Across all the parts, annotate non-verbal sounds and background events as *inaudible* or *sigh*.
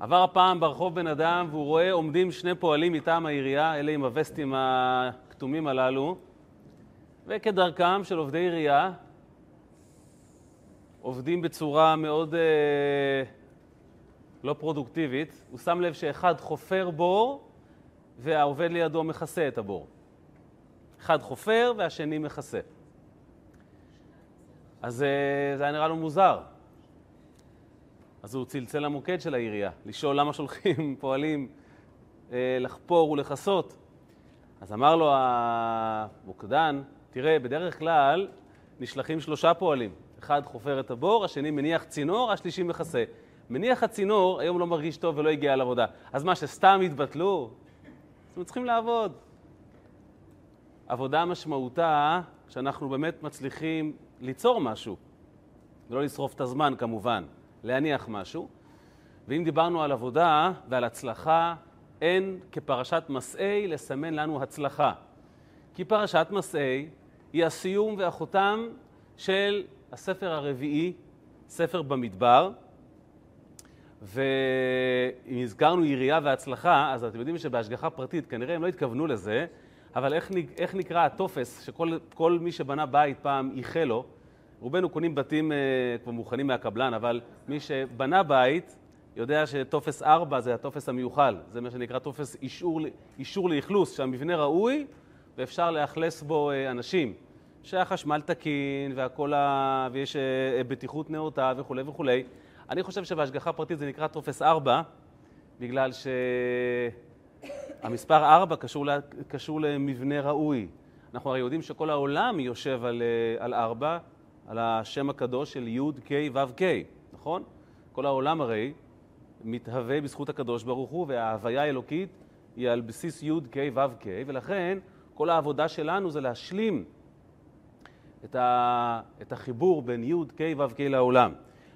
עבר הפעם ברחוב בן אדם והוא רואה עומדים שני פועלים מטעם העירייה, אלה עם הווסטים הכתומים הללו, וכדרכם של עובדי עירייה, עובדים בצורה מאוד אה, לא פרודוקטיבית. הוא שם לב שאחד חופר בור והעובד לידו מכסה את הבור. אחד חופר והשני מכסה. אז אה, זה היה נראה לו מוזר. אז הוא צלצל למוקד של העירייה, לשאול למה שולחים *laughs* פועלים אה, לחפור ולכסות. אז אמר לו המוקדן, תראה, בדרך כלל נשלחים שלושה פועלים. אחד חופר את הבור, השני מניח צינור, השלישי מכסה. מניח הצינור, היום לא מרגיש טוב ולא הגיע לעבודה. אז מה, שסתם התבטלו? אז צריכים לעבוד. עבודה משמעותה שאנחנו באמת מצליחים ליצור משהו, ולא לשרוף את הזמן כמובן, להניח משהו. ואם דיברנו על עבודה ועל הצלחה, אין כפרשת מסעי לסמן לנו הצלחה. כי פרשת מסעי היא הסיום והחותם של הספר הרביעי, ספר במדבר. ואם הזכרנו ירייה והצלחה, אז אתם יודעים שבהשגחה פרטית כנראה הם לא התכוונו לזה, אבל איך, איך נקרא הטופס שכל מי שבנה בית פעם ייחל לו? רובנו קונים בתים אה, כבר מוכנים מהקבלן, אבל מי שבנה בית יודע שטופס 4 זה הטופס המיוחל, זה מה שנקרא טופס אישור, אישור לאכלוס, שהמבנה ראוי ואפשר לאכלס בו אה, אנשים. שהחשמל תקין והכל ה... ויש אה, בטיחות נאותה וכולי וכולי. אני חושב שבהשגחה פרטית זה נקרא טופס 4, בגלל שהמספר 4 קשור, לה... קשור למבנה ראוי. אנחנו הרי יודעים שכל העולם יושב על, על 4, על השם הקדוש של י' ק' ו' ק', נכון? כל העולם הרי מתהווה בזכות הקדוש ברוך הוא, וההוויה האלוקית היא על בסיס י' ק' ו' ק', ולכן כל העבודה שלנו זה להשלים את, ה, את החיבור בין י' ק' ו' ק' לעולם.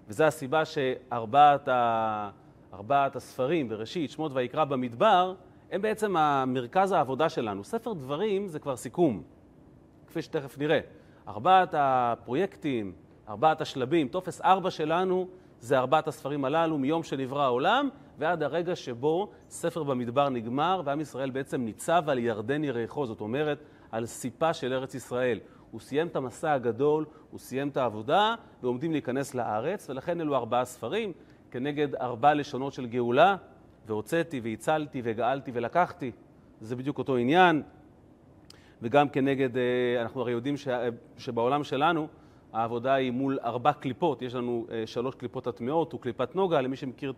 וזו הסיבה שארבעת ה, הספרים, בראשית, שמות ויקרא במדבר, הם בעצם מרכז העבודה שלנו. ספר דברים זה כבר סיכום, כפי שתכף נראה. ארבעת הפרויקטים, ארבעת השלבים, טופס ארבע שלנו זה ארבעת הספרים הללו מיום שנברא העולם ועד הרגע שבו ספר במדבר נגמר ועם ישראל בעצם ניצב על ירדן ירחו, זאת אומרת על סיפה של ארץ ישראל. הוא סיים את המסע הגדול, הוא סיים את העבודה, ועומדים להיכנס לארץ, ולכן אלו ארבעה ספרים, כנגד ארבע לשונות של גאולה, והוצאתי והצלתי וגאלתי ולקחתי. זה בדיוק אותו עניין. וגם כנגד, אה, אנחנו הרי יודעים שבעולם שלנו העבודה היא מול ארבע קליפות, יש לנו אה, שלוש קליפות הטמעות וקליפת נוגה, למי שמכיר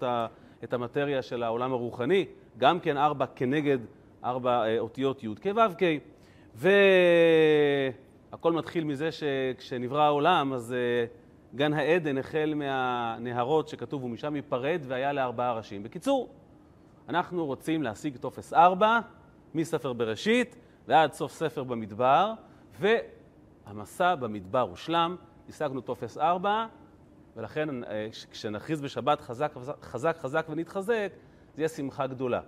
את המטריה של העולם הרוחני, גם כן ארבע כנגד ארבע אה, אותיות י' כ' ו' כ'. הכל מתחיל מזה שכשנברא העולם, אז גן העדן החל מהנהרות שכתוב, ומשם ייפרד והיה לארבעה ראשים. בקיצור, אנחנו רוצים להשיג טופס ארבע מספר בראשית ועד סוף ספר במדבר, והמסע במדבר הושלם, השגנו טופס ארבע, ולכן uh, כשנכריז בשבת חזק חזק חזק ונתחזק, זה יהיה שמחה גדולה.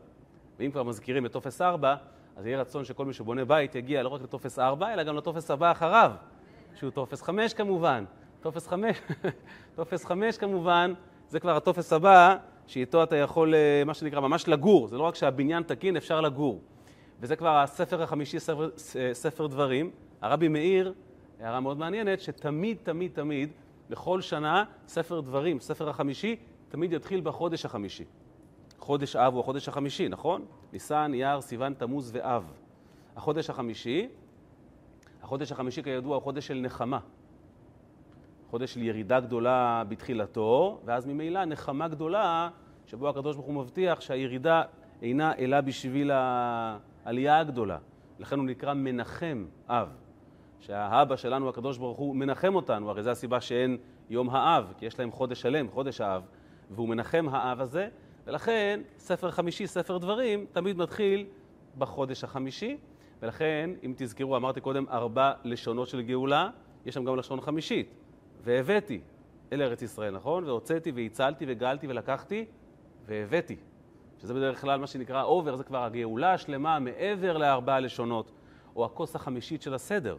ואם כבר מזכירים את טופס ארבע, אז יהיה רצון שכל מי שבונה בית יגיע לא רק לטופס 4, אלא גם לטופס הבא אחריו, שהוא טופס 5 כמובן. טופס 5, *laughs* טופס 5 כמובן, זה כבר הטופס הבא, שאיתו אתה יכול, אה, מה שנקרא, ממש לגור. זה לא רק שהבניין תקין, אפשר לגור. וזה כבר הספר החמישי, ספר, ספר דברים. הרבי מעיר הערה מאוד מעניינת, שתמיד, תמיד, תמיד, לכל שנה, ספר דברים, ספר החמישי, תמיד יתחיל בחודש החמישי. חודש אב הוא החודש החמישי, נכון? ניסן, אייר, סיוון, תמוז ואב. החודש החמישי, החודש החמישי כידוע הוא חודש של נחמה. חודש של ירידה גדולה בתחילתו, ואז ממילא נחמה גדולה, שבו הקדוש ברוך הוא מבטיח שהירידה אינה אלא בשביל העלייה הגדולה. לכן הוא נקרא מנחם אב. שהאבא שלנו, הקדוש ברוך הוא, מנחם אותנו, הרי זו הסיבה שאין יום האב, כי יש להם חודש שלם, חודש האב, והוא מנחם האב הזה, ולכן ספר חמישי, ספר דברים, תמיד מתחיל בחודש החמישי, ולכן, אם תזכרו, אמרתי קודם ארבע לשונות של גאולה, יש שם גם לשון חמישית. והבאתי אל ארץ ישראל, נכון? והוצאתי והצלתי וגאלתי ולקחתי והבאתי. שזה בדרך כלל מה שנקרא אובר, זה כבר הגאולה השלמה מעבר לארבע לשונות, או הכוס החמישית של הסדר,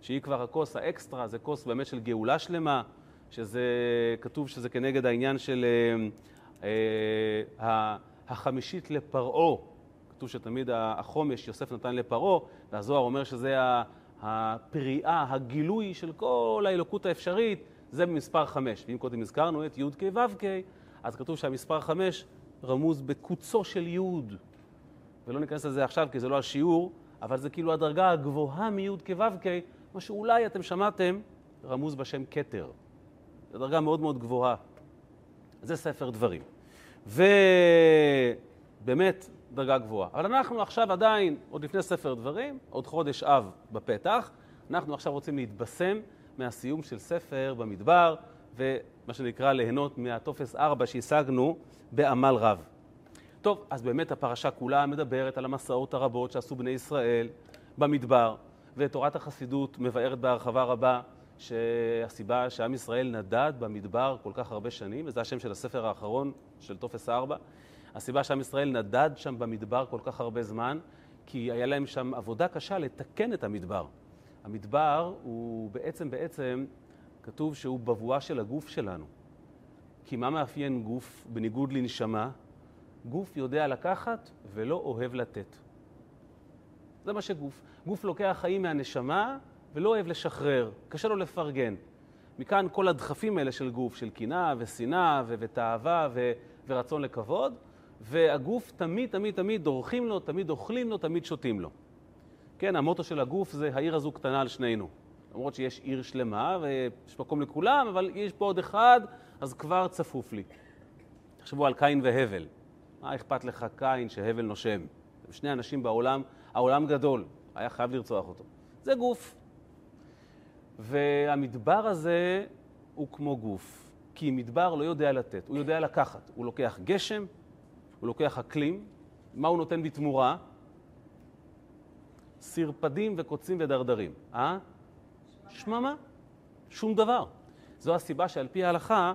שהיא כבר הכוס האקסטרה, זה כוס באמת של גאולה שלמה, שזה כתוב שזה כנגד העניין של... אה, החמישית לפרעה, כתוב שתמיד החומש יוסף נתן לפרעה, והזוהר אומר שזה הפריאה, הגילוי של כל האלוקות האפשרית, זה במספר חמש. ואם קודם הזכרנו את י"ק ו"ק, אז כתוב שהמספר חמש רמוז בקוצו של י', ולא ניכנס לזה עכשיו כי זה לא השיעור, אבל זה כאילו הדרגה הגבוהה מי' כו' מה שאולי אתם שמעתם, רמוז בשם כתר. זו דרגה מאוד מאוד גבוהה. זה ספר דברים. ובאמת, דרגה גבוהה. אבל אנחנו עכשיו עדיין, עוד לפני ספר דברים, עוד חודש אב בפתח, אנחנו עכשיו רוצים להתבשם מהסיום של ספר במדבר, ומה שנקרא ליהנות מהטופס 4 שהשגנו בעמל רב. טוב, אז באמת הפרשה כולה מדברת על המסעות הרבות שעשו בני ישראל במדבר, ותורת החסידות מבארת בהרחבה רבה שהסיבה שעם ישראל נדד במדבר כל כך הרבה שנים, וזה השם של הספר האחרון של טופס 4, הסיבה שעם ישראל נדד שם במדבר כל כך הרבה זמן, כי היה להם שם עבודה קשה לתקן את המדבר. המדבר הוא בעצם, בעצם, כתוב שהוא בבואה של הגוף שלנו. כי מה מאפיין גוף בניגוד לנשמה? גוף יודע לקחת ולא אוהב לתת. זה מה שגוף. גוף לוקח חיים מהנשמה ולא אוהב לשחרר, קשה לו לפרגן. מכאן כל הדחפים האלה של גוף, של קנאה ושנאה ותאווה ורצון לכבוד, והגוף תמיד, תמיד, תמיד דורכים לו, תמיד אוכלים לו, תמיד שותים לו. כן, המוטו של הגוף זה העיר הזו קטנה על שנינו. למרות שיש עיר שלמה ויש מקום לכולם, אבל יש פה עוד אחד, אז כבר צפוף לי. תחשבו על קין והבל. מה אכפת לך קין שהבל נושם? הם שני אנשים בעולם, העולם גדול, היה חייב לרצוח אותו. זה גוף. והמדבר הזה הוא כמו גוף, כי מדבר לא יודע לתת, הוא יודע לקחת. הוא לוקח גשם, הוא לוקח אקלים, מה הוא נותן בתמורה? סרפדים וקוצים ודרדרים. אה? שממה. שום דבר. זו הסיבה שעל פי ההלכה,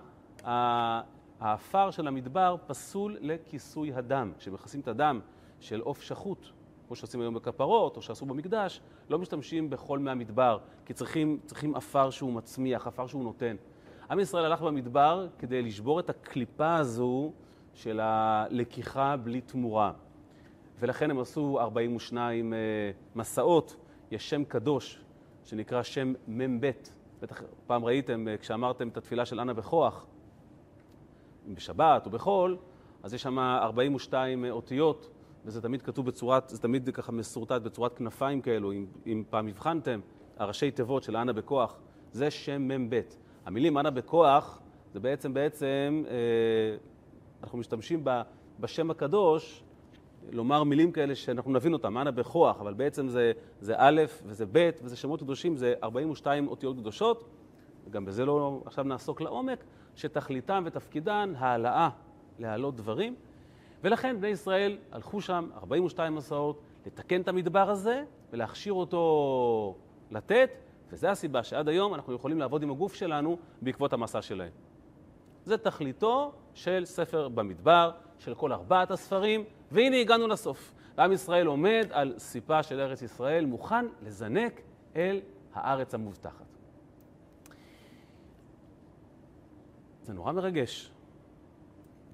האפר של המדבר פסול לכיסוי הדם. כשמכסים את הדם של עוף שחוט, כמו שעושים היום בכפרות, או שעשו במקדש, לא משתמשים בחול מהמדבר, כי צריכים, צריכים עפר שהוא מצמיח, עפר שהוא נותן. עם ישראל הלך במדבר כדי לשבור את הקליפה הזו של הלקיחה בלי תמורה. ולכן הם עשו 42 אה, מסעות. יש שם קדוש שנקרא שם מ"ב. בטח פעם ראיתם אה, כשאמרתם את התפילה של אנה בכוח, בשבת או בחול, אז יש שם 42 אה, אותיות, וזה תמיד כתוב בצורת, זה תמיד ככה מסורטט בצורת כנפיים כאלו, אם, אם פעם הבחנתם, הראשי תיבות של אנה בכוח, זה שם מ"ב. המילים אנה בכוח, זה בעצם, בעצם, אה, אנחנו משתמשים בשם הקדוש לומר מילים כאלה שאנחנו נבין אותם, אנה בכוח, אבל בעצם זה, זה א' וזה ב' וזה שמות קדושים, זה 42 אותיות קדושות, וגם בזה לא עכשיו נעסוק לעומק, שתכליתם ותפקידן העלאה, להעלות דברים, ולכן בני ישראל הלכו שם 42 מסעות לתקן את המדבר הזה ולהכשיר אותו לתת, וזו הסיבה שעד היום אנחנו יכולים לעבוד עם הגוף שלנו בעקבות המסע שלהם. זה תכליתו של ספר במדבר, של כל ארבעת הספרים, והנה הגענו לסוף. ועם ישראל עומד על סיפה של ארץ ישראל, מוכן לזנק אל הארץ המובטחת. זה נורא מרגש.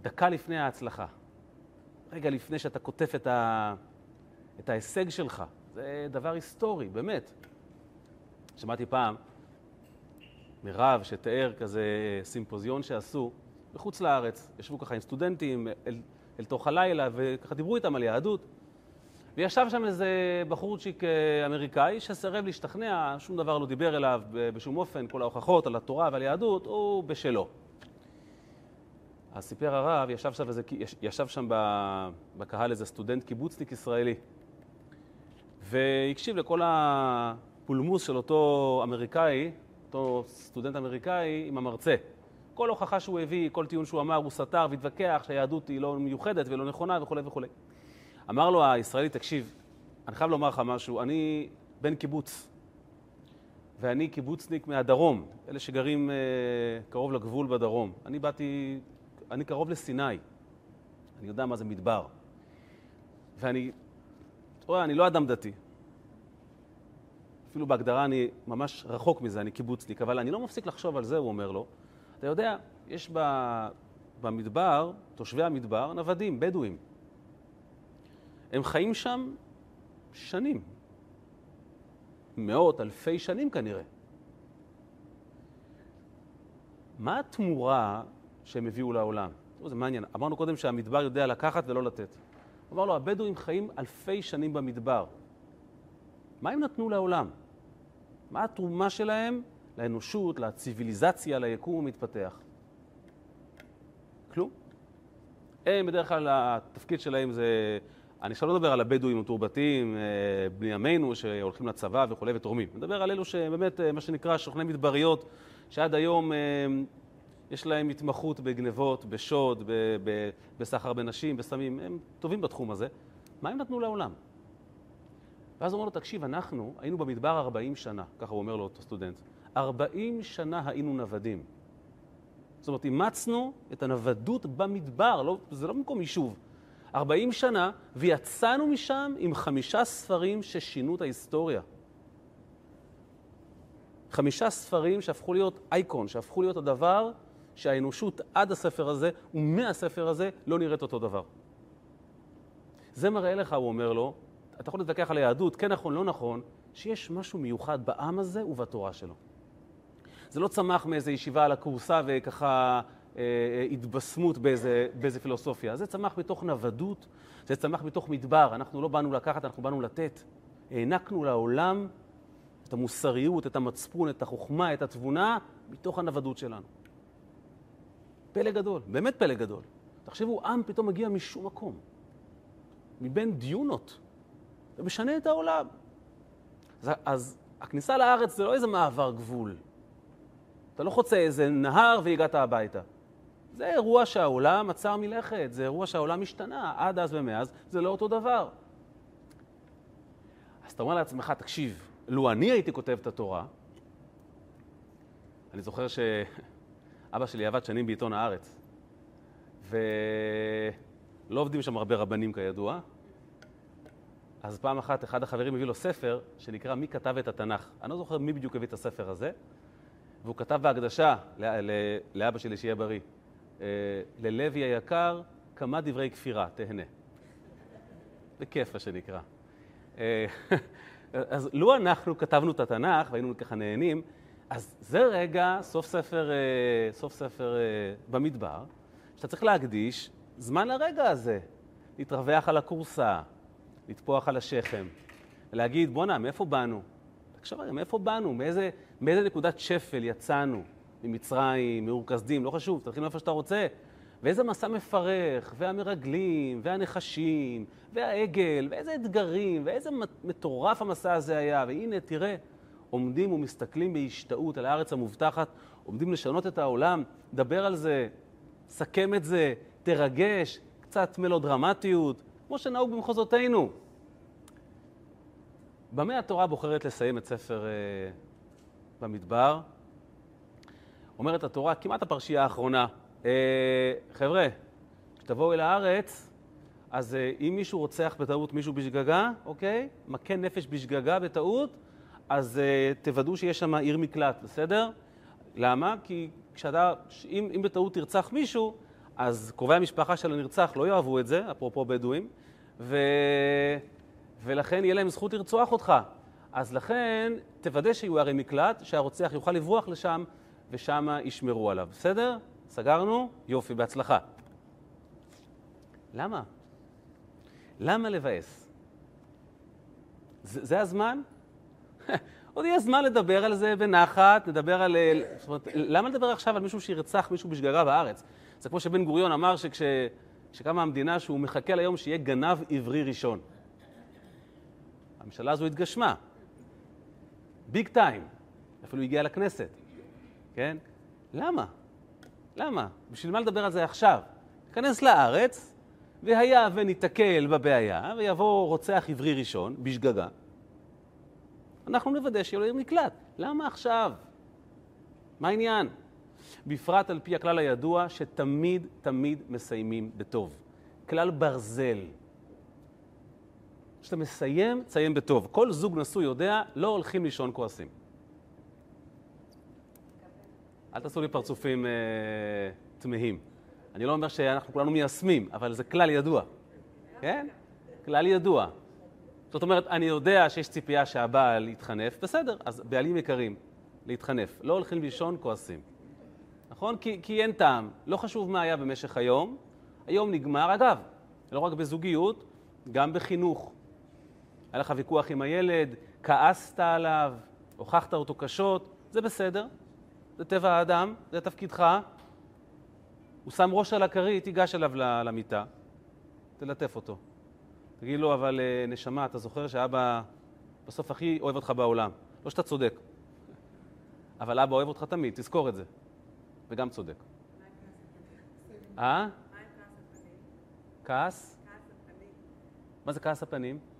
דקה לפני ההצלחה, רגע לפני שאתה קוטף את, ה... את ההישג שלך, זה דבר היסטורי, באמת. שמעתי פעם מרב שתיאר כזה סימפוזיון שעשו בחוץ לארץ, ישבו ככה עם סטודנטים אל, תוך הלילה וככה דיברו איתם על יהדות. וישב שם איזה בחורצ'יק אה, אמריקאי שסירב להשתכנע, שום דבר לא דיבר אליו בשום אופן, כל ההוכחות על התורה ועל יהדות, הוא בשלו. אז סיפר הרב, ישב שם, איזה, ישב שם בקהל איזה סטודנט קיבוצניק ישראלי, והקשיב לכל הפולמוס של אותו אמריקאי, אותו סטודנט אמריקאי עם המרצה. כל הוכחה שהוא הביא, כל טיעון שהוא אמר, הוא סתר והתווכח שהיהדות היא לא מיוחדת ולא נכונה וכולי וכולי. אמר לו הישראלי, תקשיב, אני חייב לומר לך משהו, אני בן קיבוץ, ואני קיבוצניק מהדרום, אלה שגרים אה, קרוב לגבול בדרום. אני באתי, אני קרוב לסיני, אני יודע מה זה מדבר. ואני, אתה רואה, אני לא אדם דתי. אפילו בהגדרה אני ממש רחוק מזה, אני קיבוצניק, אבל אני לא מפסיק לחשוב על זה, הוא אומר לו. אתה יודע, יש במדבר, תושבי המדבר, נוודים, בדואים. הם חיים שם שנים, מאות, אלפי שנים כנראה. מה התמורה שהם הביאו לעולם? זה מעניין. אמרנו קודם שהמדבר יודע לקחת ולא לתת. אמר לו, הבדואים חיים אלפי שנים במדבר. מה הם נתנו לעולם? מה התרומה שלהם לאנושות, לציוויליזציה, ליקום המתפתח? כלום. הם, בדרך כלל התפקיד שלהם זה... אני עכשיו לא מדבר על הבדואים המתורבתים, אה, בני עמנו, שהולכים לצבא וכולי ותורמים. אני מדבר על אלו שבאמת, אה, מה שנקרא, שוכני מדבריות, שעד היום אה, יש להם התמחות בגנבות, בשוד, בסחר בנשים, בסמים, הם טובים בתחום הזה. מה הם נתנו לעולם? ואז הוא אומר לו, תקשיב, אנחנו היינו במדבר 40 שנה, ככה הוא אומר לו, אותו סטודנט. 40 שנה היינו נוודים. זאת אומרת, אימצנו את הנוודות במדבר, לא, זה לא במקום יישוב. 40 שנה, ויצאנו משם עם חמישה ספרים ששינו את ההיסטוריה. חמישה ספרים שהפכו להיות אייקון, שהפכו להיות הדבר שהאנושות עד הספר הזה ומהספר הזה לא נראית אותו דבר. זה מראה לך, הוא אומר לו, אתה יכול להתווכח על היהדות, כן נכון, לא נכון, שיש משהו מיוחד בעם הזה ובתורה שלו. זה לא צמח מאיזו ישיבה על הכורסה וככה אה, אה, התבשמות באיזה, באיזה פילוסופיה. זה צמח מתוך נוודות, זה צמח מתוך מדבר. אנחנו לא באנו לקחת, אנחנו באנו לתת. הענקנו לעולם את המוסריות, את המצפון, את החוכמה, את התבונה, מתוך הנוודות שלנו. פלא גדול, באמת פלא גדול. תחשבו, עם פתאום מגיע משום מקום, מבין דיונות, ומשנה את העולם. אז, אז הכניסה לארץ זה לא איזה מעבר גבול. אתה לא חוצה איזה נהר והגעת הביתה. זה אירוע שהעולם עצר מלכת, זה אירוע שהעולם השתנה, עד אז ומאז זה לא אותו דבר. אז אתה אומר לעצמך, תקשיב, לו אני הייתי כותב את התורה, אני זוכר שאבא שלי עבד שנים בעיתון הארץ, ולא עובדים שם הרבה רבנים כידוע, אז פעם אחת אחד החברים הביא לו ספר שנקרא מי כתב את התנ"ך. אני לא זוכר מי בדיוק הביא את הספר הזה, והוא כתב בהקדשה לאבא שלי, שיהיה בריא. אה, ללוי היקר, כמה דברי כפירה, תהנה. בכיף, מה שנקרא. אה, *laughs* אז לו אנחנו כתבנו את התנ"ך והיינו ככה נהנים, אז זה רגע, סוף ספר, אה, סוף ספר במדבר, שאתה צריך להקדיש זמן לרגע הזה. להתרווח על הכורסה, לטפוח על השכם, ולהגיד, בואנה, מאיפה באנו? תחשוב מאיפה באנו? מאיזה, מאיזה נקודת שפל יצאנו? ממצרים, מאור כסדים, לא חשוב, תתחיל מאיפה שאתה רוצה. ואיזה מסע מפרך, והמרגלים, והנחשים, והעגל, ואיזה אתגרים, ואיזה מטורף המסע הזה היה. והנה, תראה, עומדים ומסתכלים בהשתאות על הארץ המובטחת, עומדים לשנות את העולם, דבר על זה, סכם את זה, תרגש, קצת מלודרמטיות, כמו שנהוג במחוזותינו. במה התורה בוחרת לסיים את ספר uh, במדבר? אומרת התורה, כמעט הפרשייה האחרונה, אה, חבר'ה, כשתבואו אל הארץ, אז אה, אם מישהו רוצח בטעות מישהו בשגגה, אוקיי? מכה נפש בשגגה בטעות, אז אה, תוודאו שיש שם עיר מקלט, בסדר? למה? כי כשאתה, אם, אם בטעות תרצח מישהו, אז קרובי המשפחה של הנרצח לא יאהבו את זה, אפרופו בדואים, ו... ולכן יהיה להם זכות לרצוח אותך. אז לכן, תוודא שיהיו ערי מקלט, שהרוצח יוכל לברוח לשם ושם ישמרו עליו. בסדר? סגרנו? יופי, בהצלחה. למה? למה לבאס? זה, זה הזמן? *laughs* עוד יהיה זמן לדבר על זה בנחת, נדבר על... זאת אומרת, למה לדבר עכשיו על מישהו שירצח מישהו בשגגה בארץ? זה כמו שבן גוריון אמר שכשקמה המדינה שהוא מחכה ליום שיהיה גנב עברי ראשון. הממשלה הזו התגשמה. ביג טיים. אפילו הגיעה לכנסת. כן? למה? למה? בשביל מה לדבר על זה עכשיו? ניכנס לארץ, והיה וניתקל בבעיה, ויבוא רוצח עברי ראשון, בשגגה. אנחנו נוודא שיהיה לו עיר מקלט. למה עכשיו? מה העניין? בפרט על פי הכלל הידוע שתמיד תמיד מסיימים בטוב. כלל ברזל. כשאתה מסיים, תסיים בטוב. כל זוג נשוי יודע, לא הולכים לישון כועסים. אל תעשו לי פרצופים אה, תמהים. אני לא אומר שאנחנו כולנו מיישמים, אבל זה כלל ידוע. כן? כלל ידוע. זאת אומרת, אני יודע שיש ציפייה שהבעל יתחנף, בסדר, אז בעלים יקרים, להתחנף. לא הולכים לישון, כועסים. נכון? כי, כי אין טעם. לא חשוב מה היה במשך היום, היום נגמר. אגב, לא רק בזוגיות, גם בחינוך. היה לך ויכוח עם הילד, כעסת עליו, הוכחת אותו קשות, זה בסדר, זה טבע האדם, זה תפקידך. הוא שם ראש על הכרית, תיגש אליו למיטה, תלטף אותו. תגיד לו, אבל אה, נשמה, אתה זוכר שאבא בסוף הכי אוהב אותך בעולם. לא שאתה צודק, אבל אבא אוהב אותך תמיד, תזכור את זה. וגם צודק. אה? כעס? מה זה כעס הפנים?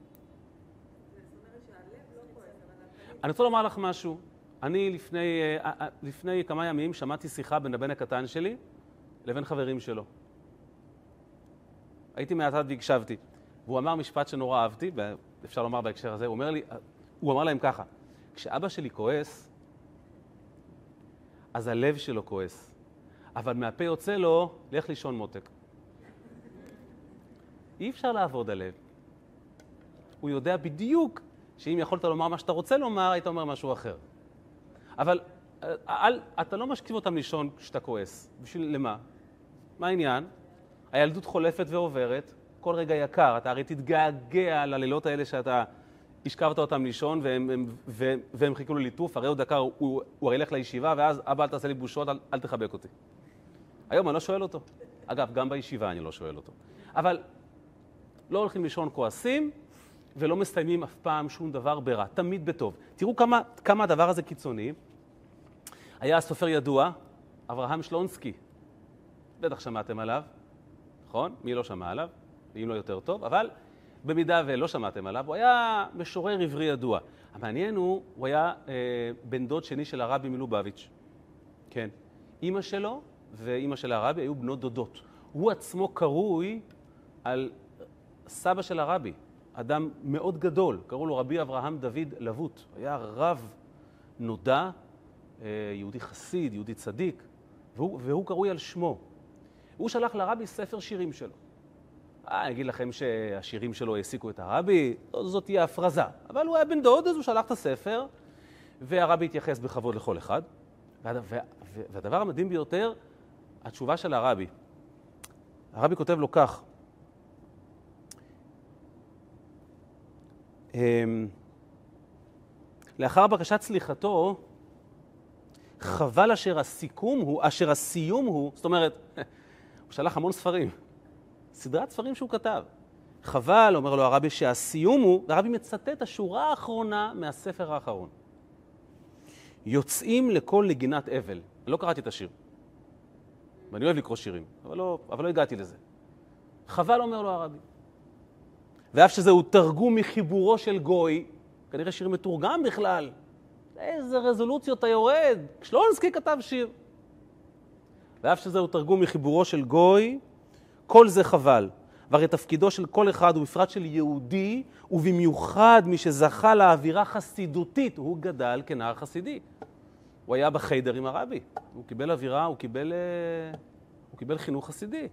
אני רוצה לומר לך משהו. אני לפני, אה, אה, לפני כמה ימים שמעתי שיחה בין הבן הקטן שלי לבין חברים שלו. הייתי מהצד והקשבתי. והוא אמר משפט שנורא אהבתי, ואפשר לומר בהקשר הזה, הוא אומר לי, הוא אמר להם ככה, כשאבא שלי כועס, אז הלב שלו כועס. אבל מהפה יוצא לו, לך לישון מותק. אי אפשר לעבוד הלב. הוא יודע בדיוק שאם יכולת לומר מה שאתה רוצה לומר, היית אומר משהו אחר. אבל אל, אתה לא משכיב אותם לישון כשאתה כועס. בשביל למה? מה העניין? הילדות חולפת ועוברת, כל רגע יקר. אתה הרי תתגעגע ללילות האלה שאתה השכבת אותם לישון והם, והם, והם, והם חיכו לליטוף, הרי עוד דקה הוא, הוא, הוא הרי ילך לישיבה, ואז אבא אל תעשה לי בושות, אל, אל תחבק אותי. היום אני לא שואל אותו. אגב, גם בישיבה אני לא שואל אותו. אבל לא הולכים לישון כועסים, ולא מסיימים אף פעם שום דבר ברע, תמיד בטוב. תראו כמה, כמה הדבר הזה קיצוני. היה סופר ידוע, אברהם שלונסקי. בטח שמעתם עליו, נכון? מי לא שמע עליו? ואם לא יותר טוב, אבל במידה ולא שמעתם עליו, הוא היה משורר עברי ידוע. המעניין הוא, הוא היה אה, בן דוד שני של הרבי מלובביץ'. כן. אימא שלו ואימא של הרבי היו בנות דודות. הוא עצמו קרוי על סבא של הרבי, אדם מאוד גדול, קראו לו רבי אברהם דוד לבוט. היה רב נודע, אה, יהודי חסיד, יהודי צדיק, והוא, והוא קרוי על שמו. הוא שלח לרבי ספר שירים שלו. אה, אני אגיד לכם שהשירים שלו העסיקו את הרבי, זאת תהיה הפרזה. אבל הוא היה בן דוד, אז הוא שלח את הספר, והרבי התייחס בכבוד לכל אחד. והדבר המדהים ביותר, התשובה של הרבי. הרבי כותב לו כך, לאחר בקשת סליחתו, חבל אשר הסיכום הוא, אשר הסיום הוא, זאת אומרת, הוא שלח המון ספרים, סדרת ספרים שהוא כתב. חבל, אומר לו הרבי, שהסיום הוא, והרבי מצטט השורה האחרונה מהספר האחרון. יוצאים לכל נגינת אבל. לא קראתי את השיר, ואני אוהב לקרוא שירים, אבל לא, אבל לא הגעתי לזה. חבל, אומר לו הרבי. ואף שזהו תרגום מחיבורו של גוי, כנראה שיר מתורגם בכלל. איזה רזולוציות אתה יורד? שלונסקי כתב שיר. ואף שזהו תרגום מחיבורו של גוי, כל זה חבל. והרי תפקידו של כל אחד, ובפרט של יהודי, ובמיוחד מי שזכה לאווירה חסידותית, הוא גדל כנער חסידי. הוא היה בחיידר עם הרבי, הוא קיבל אווירה, הוא קיבל, אה, הוא קיבל חינוך חסידי.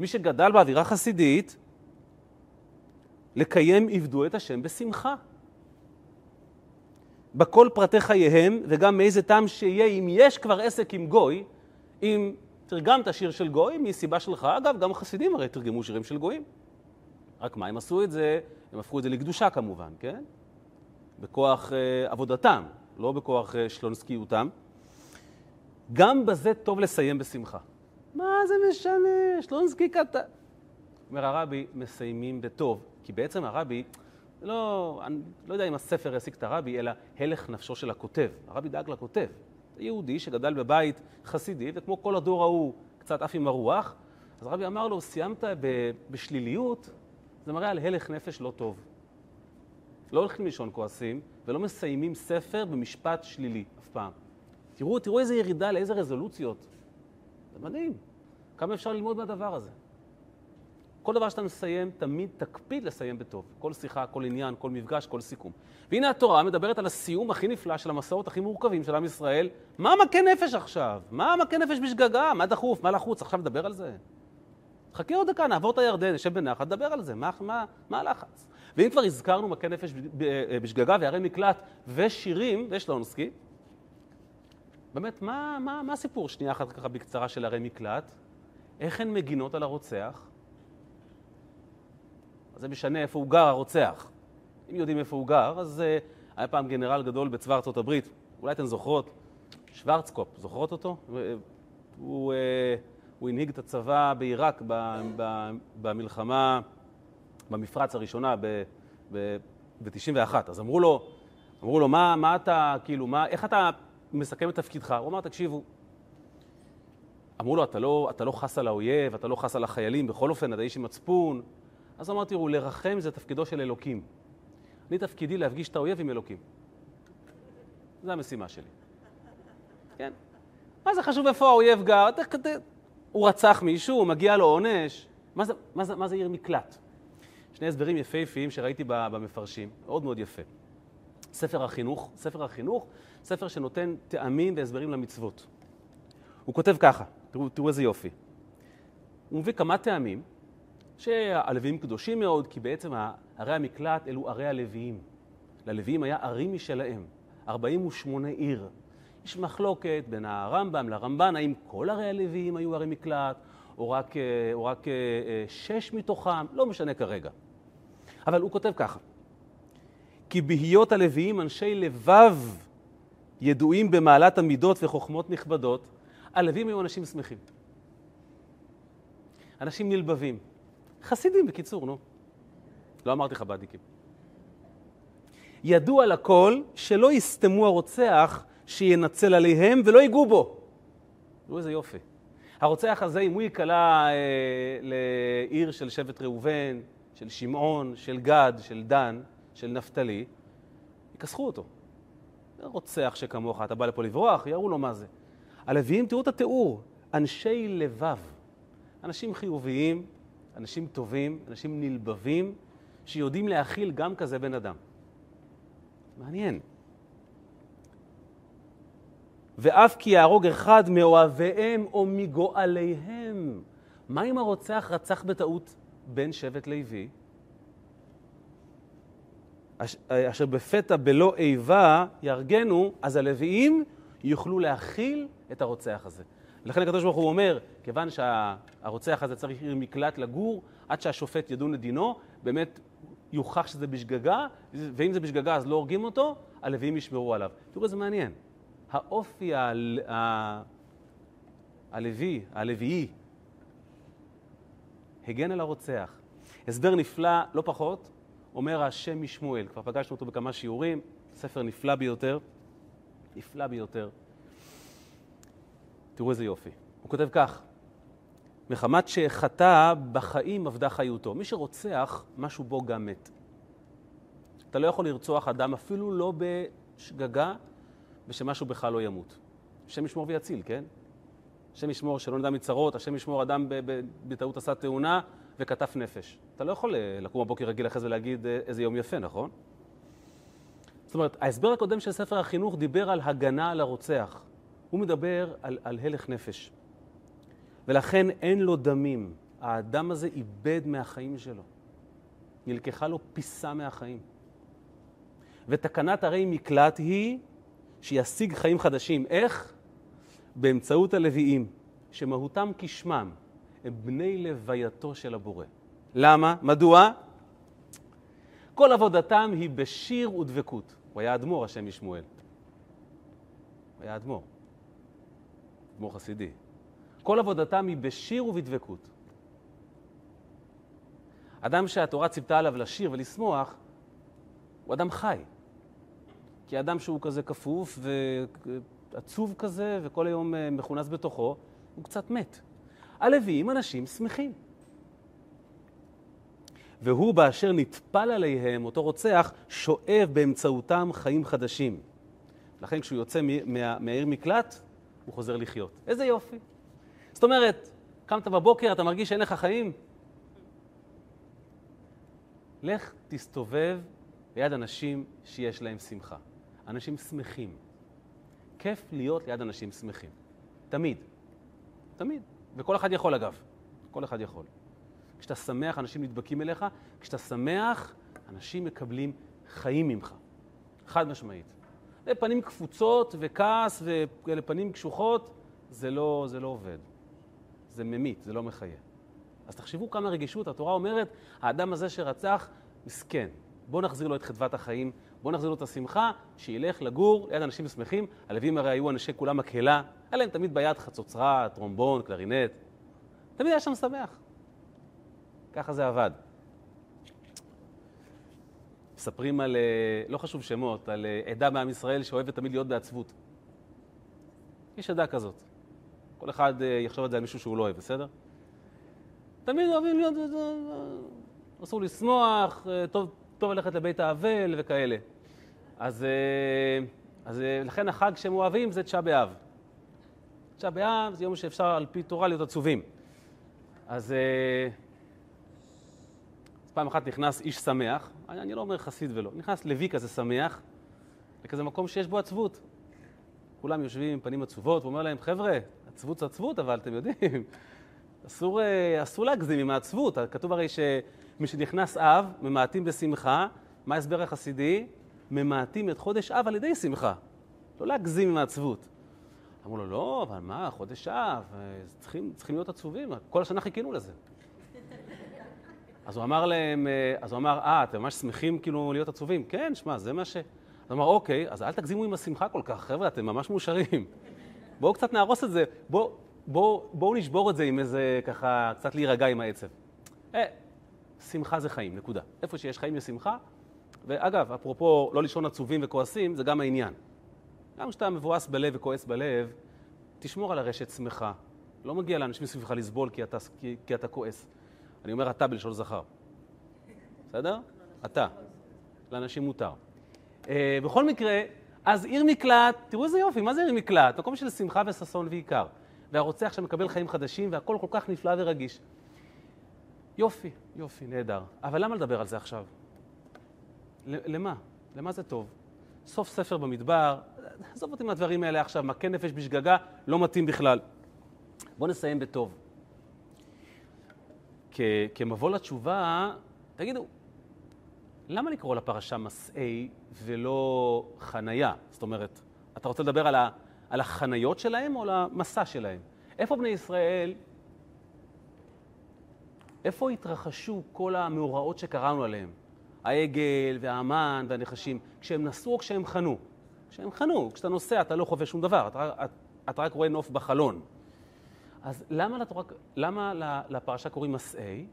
מי שגדל באווירה חסידית, לקיים עבדו את השם בשמחה. בכל פרטי חייהם, וגם מאיזה טעם שיהיה, אם יש כבר עסק עם גוי, אם תרגמת שיר של גוי, מסיבה שלך, אגב, גם החסידים הרי תרגמו שירים של גויים. רק מה, הם עשו את זה, הם הפכו את זה לקדושה כמובן, כן? בכוח אה, עבודתם, לא בכוח אה, שלונסקיותם. גם בזה טוב לסיים בשמחה. מה זה משנה, שלונסקי קטן. אומר הרבי, מסיימים בטוב. כי בעצם הרבי, לא, אני לא יודע אם הספר יעסיק את הרבי, אלא הלך נפשו של הכותב. הרבי דאג לכותב. זה יהודי שגדל בבית חסידי, וכמו כל הדור ההוא, קצת עף עם הרוח, אז הרבי אמר לו, סיימת בשליליות, זה מראה על הלך נפש לא טוב. לא הולכים לישון כועסים, ולא מסיימים ספר במשפט שלילי, אף פעם. תראו, תראו איזה ירידה, לאיזה רזולוציות. זה מדהים. כמה אפשר ללמוד מהדבר הזה. כל דבר שאתה מסיים, תמיד תקפיד לסיים בטוב. כל שיחה, כל עניין, כל מפגש, כל סיכום. והנה התורה מדברת על הסיום הכי נפלא של המסעות הכי מורכבים של עם ישראל. מה מכה נפש עכשיו? מה מכה נפש בשגגה? מה דחוף? מה לחוץ? עכשיו נדבר על זה. חכה עוד דקה, נעבור את הירדן, נשב בנחת, נדבר על זה, מה, מה, מה הלחץ? ואם כבר הזכרנו מכה נפש בשגגה וערי מקלט ושירים ושלונסקי, באמת, מה, מה, מה הסיפור, שנייה אחת ככה בקצרה, של ערי מקלט? איך הן מגינות על הרוצח? אז זה משנה איפה הוא גר, הרוצח. אם יודעים איפה הוא גר, אז uh, היה פעם גנרל גדול בצבא ארצות הברית, אולי אתן זוכרות, שוורצקופ, זוכרות אותו? הוא, uh, הוא הנהיג את הצבא בעיראק במלחמה, במפרץ הראשונה ב-91. אז אמרו לו, אמרו לו, מה, מה אתה, כאילו, מה, איך אתה מסכם את תפקידך? הוא אמר, תקשיבו, אמרו לו, אתה לא, אתה לא חס על האויב, אתה לא חס על החיילים, בכל אופן, אתה איש עם מצפון. אז אמרתי, תראו, לרחם זה תפקידו של אלוקים. אני תפקידי להפגיש את האויב עם אלוקים. זו המשימה שלי. כן? מה זה חשוב איפה האויב גר? הוא רצח מישהו, מגיע לו עונש. מה זה, מה זה, מה זה עיר מקלט? שני הסברים יפהפיים שראיתי במפרשים, מאוד מאוד יפה. ספר החינוך, ספר החינוך, ספר שנותן טעמים והסברים למצוות. הוא כותב ככה, תראו, תראו איזה יופי. הוא מביא כמה טעמים שהלוויים קדושים מאוד, כי בעצם ערי המקלט אלו ערי הלוויים. ללוויים היה ערים משלהם, 48 עיר. יש מחלוקת בין הרמב"ם לרמב"ן, האם כל ערי הלוויים היו ערי מקלט, או רק, אה, או רק אה, אה, שש מתוכם, לא משנה כרגע. אבל הוא כותב ככה: כי בהיות הלוויים אנשי לבב ידועים במעלת המידות וחוכמות נכבדות, הלווים היו אנשים שמחים. אנשים נלבבים. חסידים בקיצור, נו. לא אמרתי חב"דניקים. ידוע לכל שלא יסתמו הרוצח שינצל עליהם ולא ייגעו בו. תראו איזה יופי. הרוצח הזה, אם הוא ייקלע אה, לעיר של שבט ראובן, של שמעון, של גד, של דן, של נפתלי, יכסחו אותו. רוצח שכמוך, אתה בא לפה לברוח, יראו לו מה זה. הלוויים, תראו את התיאור, אנשי לבב, אנשים חיוביים, אנשים טובים, אנשים נלבבים, שיודעים להכיל גם כזה בן אדם. מעניין. ואף כי יהרוג אחד מאוהביהם או מגואליהם. מה אם הרוצח רצח בטעות בן שבט לוי? אשר בפתע בלא איבה יהרגנו, אז הלוויים יוכלו להכיל את הרוצח הזה. לכן הקדוש ברוך הוא אומר, כיוון שהרוצח הזה צריך עיר מקלט לגור, עד שהשופט ידון את דינו, באמת יוכח שזה בשגגה, ואם זה בשגגה אז לא הורגים אותו, הלוויים ישמרו עליו. תראו איזה מעניין. האופי הל... ה... הלוי, הלוויי, הגן על הרוצח. הסבר נפלא, לא פחות, אומר השם משמואל. כבר פגשנו אותו בכמה שיעורים, ספר נפלא ביותר. נפלא ביותר. תראו איזה יופי. הוא כותב כך: מחמת שחטא בחיים אבדה חיותו. מי שרוצח, משהו בו גם מת. אתה לא יכול לרצוח אדם אפילו לא בשגגה, ושמשהו בכלל לא ימות. השם ישמור ויציל, כן? השם ישמור שלא נדע מצרות, השם ישמור אדם בטעות עשה תאונה וכתף נפש. אתה לא יכול אה, לקום בבוקר רגיל אחרי זה להגיד אה, איזה יום יפה, נכון? זאת אומרת, ההסבר הקודם של ספר החינוך דיבר על הגנה על הרוצח. הוא מדבר על, על הלך נפש. ולכן אין לו דמים. האדם הזה איבד מהחיים שלו. נלקחה לו פיסה מהחיים. ותקנת הרי מקלט היא שישיג חיים חדשים. איך? באמצעות הלוויים, שמהותם כשמם, הם בני לווייתו של הבורא. למה? מדוע? כל עבודתם היא בשיר ודבקות. הוא היה אדמו"ר, השם משמואל. הוא היה אדמו"ר. אדמו"ר חסידי. כל עבודתם היא בשיר ובדבקות. אדם שהתורה ציפתה עליו לשיר ולשמוח, הוא אדם חי. כי אדם שהוא כזה כפוף ועצוב כזה, וכל היום אה, מכונס בתוכו, הוא קצת מת. הלוויים אנשים שמחים. והוא באשר נטפל עליהם, אותו רוצח, שואב באמצעותם חיים חדשים. לכן כשהוא יוצא מהעיר מקלט, הוא חוזר לחיות. איזה יופי. זאת אומרת, קמת בבוקר, אתה מרגיש שאין לך חיים? לך תסתובב ליד אנשים שיש להם שמחה. אנשים שמחים. כיף להיות ליד אנשים שמחים. תמיד. תמיד. וכל אחד יכול אגב. כל אחד יכול. כשאתה שמח, אנשים נדבקים אליך. כשאתה שמח, אנשים מקבלים חיים ממך. חד משמעית. לפנים קפוצות וכעס ולפנים קשוחות, זה לא, זה לא עובד. זה ממית, זה לא מחיה. אז תחשבו כמה רגישות. התורה אומרת, האדם הזה שרצח, מסכן. בואו נחזיר לו את חדוות החיים, בואו נחזיר לו את השמחה, שילך לגור ליד אנשים שמחים. הלווים הרי היו אנשי כולם מקהלה, היה להם תמיד ביד חצוצרה, טרומבון, קלרינט. תמיד היה שם שמח. ככה זה עבד. מספרים על, אה, לא חשוב שמות, על אה, עדה מעם ישראל שאוהבת תמיד להיות בעצבות. יש עדה כזאת. כל אחד אה, יחשוב את זה על מישהו שהוא לא אוהב, בסדר? תמיד אוהבים להיות, אסור לשמוח, טוב, טוב ללכת לבית האבל וכאלה. אז, אז לכן החג שהם אוהבים זה תשעה באב. תשעה באב זה יום שאפשר על פי תורה להיות עצובים. אז, אז פעם אחת נכנס איש שמח, אני, אני לא אומר חסיד ולא, נכנס לוי כזה שמח, לכזה מקום שיש בו עצבות. כולם יושבים עם פנים עצובות, הוא אומר להם, חבר'ה, עצבות זה עצבות, אבל אתם יודעים, אסור, אה, אסור להגזים עם העצבות. כתוב הרי שמי שנכנס אב, ממעטים בשמחה. מה ההסבר החסידי? ממעטים את חודש אב על ידי שמחה. לא להגזים עם העצבות. אמרו לו, לא, אבל מה, חודש אב, אה, צריכים, צריכים להיות עצובים, כל השנה חיכינו לזה. אז הוא אמר להם, אה, אז הוא אמר, אה, אתם ממש שמחים כאילו להיות עצובים? כן, שמע, זה מה ש... אז הוא אמר, אוקיי, אז אל תגזימו עם השמחה כל כך, חבר'ה, אתם ממש מאושרים. בואו קצת נהרוס את זה, בואו בוא, בוא נשבור את זה עם איזה, ככה, קצת להירגע עם העצב. אה, שמחה זה חיים, נקודה. איפה שיש חיים יש שמחה. ואגב, אפרופו לא לישון עצובים וכועסים, זה גם העניין. גם כשאתה מבואס בלב וכועס בלב, תשמור על הרשת שמחה. לא מגיע לאנשים סביבך לסבול כי אתה, כי, כי אתה כועס. אני אומר אתה בלשון זכר. בסדר? אתה. לאנשים מותר. Uh, בכל מקרה, אז עיר מקלט, תראו איזה יופי, מה זה עיר מקלט? מקום של שמחה וששון ועיקר. והרוצח שמקבל חיים חדשים, והכל כל כך נפלא ורגיש. יופי, יופי, נהדר. אבל למה לדבר על זה עכשיו? למה? למה זה טוב? סוף ספר במדבר, עזוב אותי מהדברים האלה עכשיו, מכה נפש בשגגה, לא מתאים בכלל. בואו נסיים בטוב. כמבוא לתשובה, תגידו, למה לקרוא לפרשה מסעי ולא חנייה? זאת אומרת, אתה רוצה לדבר על, ה, על החניות שלהם או על המסע שלהם? איפה בני ישראל, איפה התרחשו כל המאורעות שקראנו עליהם? העגל והאמן והנחשים, כשהם נסעו או כשהם חנו? כשהם חנו, כשאתה נוסע אתה לא חווה שום דבר, אתה, אתה, אתה רק רואה נוף בחלון. אז למה, לתורה, למה לפרשה קוראים מסעי?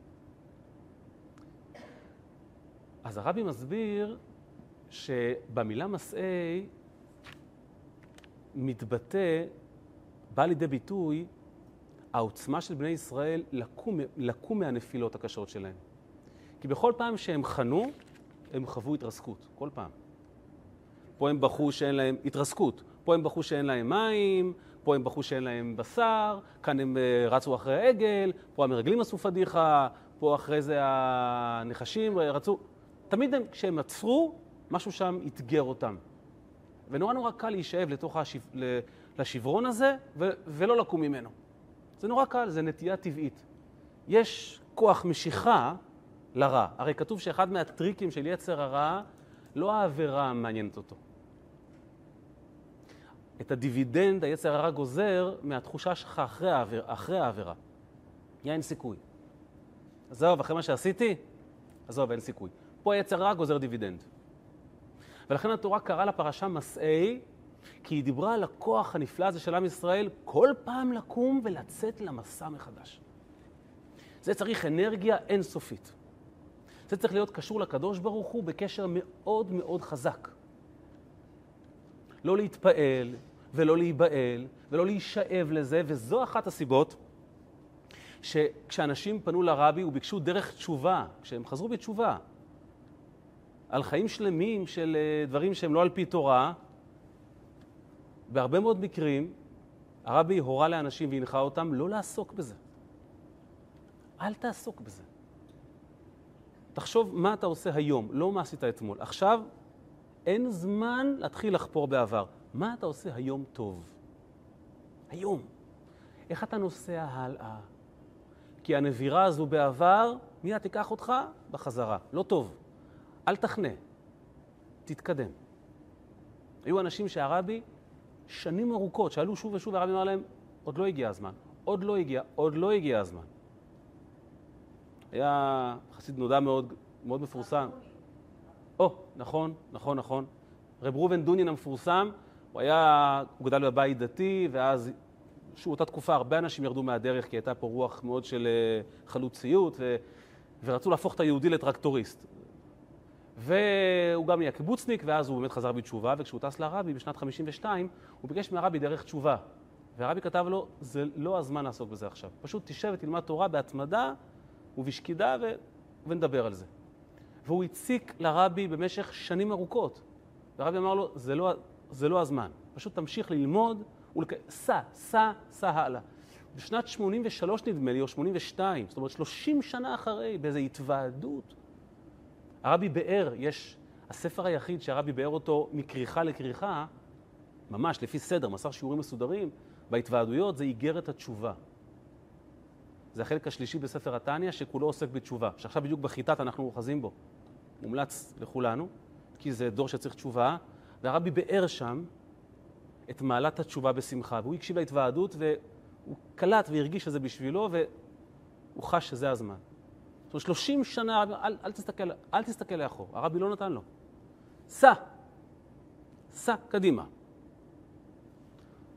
אז הרבי מסביר שבמילה מסעי מתבטא, בא לידי ביטוי העוצמה של בני ישראל לקום, לקום מהנפילות הקשות שלהם. כי בכל פעם שהם חנו, הם חוו התרסקות, כל פעם. פה הם בחרו שאין להם התרסקות, פה הם בחרו שאין להם מים, פה הם בחרו שאין להם בשר, כאן הם אה, רצו אחרי העגל, פה המרגלים עשו פדיחה, פה אחרי זה הנחשים רצו... תמיד הם, כשהם עצרו, משהו שם אתגר אותם. ונורא נורא קל להישאב לתוך השיב... לשברון הזה ו... ולא לקום ממנו. זה נורא קל, זה נטייה טבעית. יש כוח משיכה לרע. הרי כתוב שאחד מהטריקים של יצר הרע, לא העבירה מעניינת אותו. את הדיבידנד היצר הרע גוזר מהתחושה שלך אחרי, העביר, אחרי העבירה. אין סיכוי. עזוב, אחרי מה שעשיתי, עזוב, אין סיכוי. פה היצר הרע גוזר דיבידנד. ולכן התורה קראה לפרשה מסעי, כי היא דיברה על הכוח הנפלא הזה של עם ישראל כל פעם לקום ולצאת למסע מחדש. זה צריך אנרגיה אינסופית. זה צריך להיות קשור לקדוש ברוך הוא בקשר מאוד מאוד חזק. לא להתפעל ולא להיבהל ולא להישאב לזה, וזו אחת הסיבות שכשאנשים פנו לרבי וביקשו דרך תשובה, כשהם חזרו בתשובה, על חיים שלמים של אה, דברים שהם לא על פי תורה, בהרבה מאוד מקרים הרבי הורה לאנשים והנחה אותם לא לעסוק בזה. אל תעסוק בזה. תחשוב מה אתה עושה היום, לא מה עשית אתמול. עכשיו אין זמן להתחיל לחפור בעבר. מה אתה עושה היום טוב? היום. איך אתה נוסע הלאה? כי הנבירה הזו בעבר, מיד תיקח אותך בחזרה. לא טוב. אל תחנה. תתקדם. היו אנשים שהרבי שנים ארוכות, שאלו שוב ושוב, והרבי אמר להם, עוד לא הגיע הזמן, עוד לא הגיע, עוד לא הגיע הזמן. היה חסיד נודע מאוד, מאוד מפורסם. או, oh, נכון, נכון, נכון. רב ראובן דונין המפורסם, הוא היה, הוא גדל בבית דתי, ואז, שוב, אותה תקופה הרבה אנשים ירדו מהדרך, כי הייתה פה רוח מאוד של אה, חלוציות, ו, ורצו להפוך את היהודי לטרקטוריסט. והוא גם נהיה קיבוצניק, ואז הוא באמת חזר בתשובה, וכשהוא טס לרבי בשנת 52, הוא ביקש מהרבי דרך תשובה. והרבי כתב לו, זה לא הזמן לעסוק בזה עכשיו. פשוט תשב ותלמד תורה בהתמדה ובשקידה ו... ונדבר על זה. והוא הציק לרבי במשך שנים ארוכות. והרבי אמר לו, זה לא, זה לא הזמן. פשוט תמשיך ללמוד ולק... סע, סע, סע הלאה. בשנת 83 נדמה לי, או 82, זאת אומרת 30 שנה אחרי, באיזו התוועדות, הרבי באר, יש, הספר היחיד שהרבי באר אותו מכריכה לכריכה, ממש לפי סדר, מסר שיעורים מסודרים, בהתוועדויות זה איגרת התשובה. זה החלק השלישי בספר התניא, שכולו עוסק בתשובה, שעכשיו בדיוק בחיטת אנחנו אוחזים בו. מומלץ לכולנו, כי זה דור שצריך תשובה, והרבי באר שם את מעלת התשובה בשמחה, והוא הקשיב להתוועדות, והוא קלט והרגיש שזה בשבילו, והוא חש שזה הזמן. זאת אומרת, 30 שנה, אל, אל, תסתכל, אל תסתכל לאחור, הרבי לא נתן לו. סע, סע קדימה.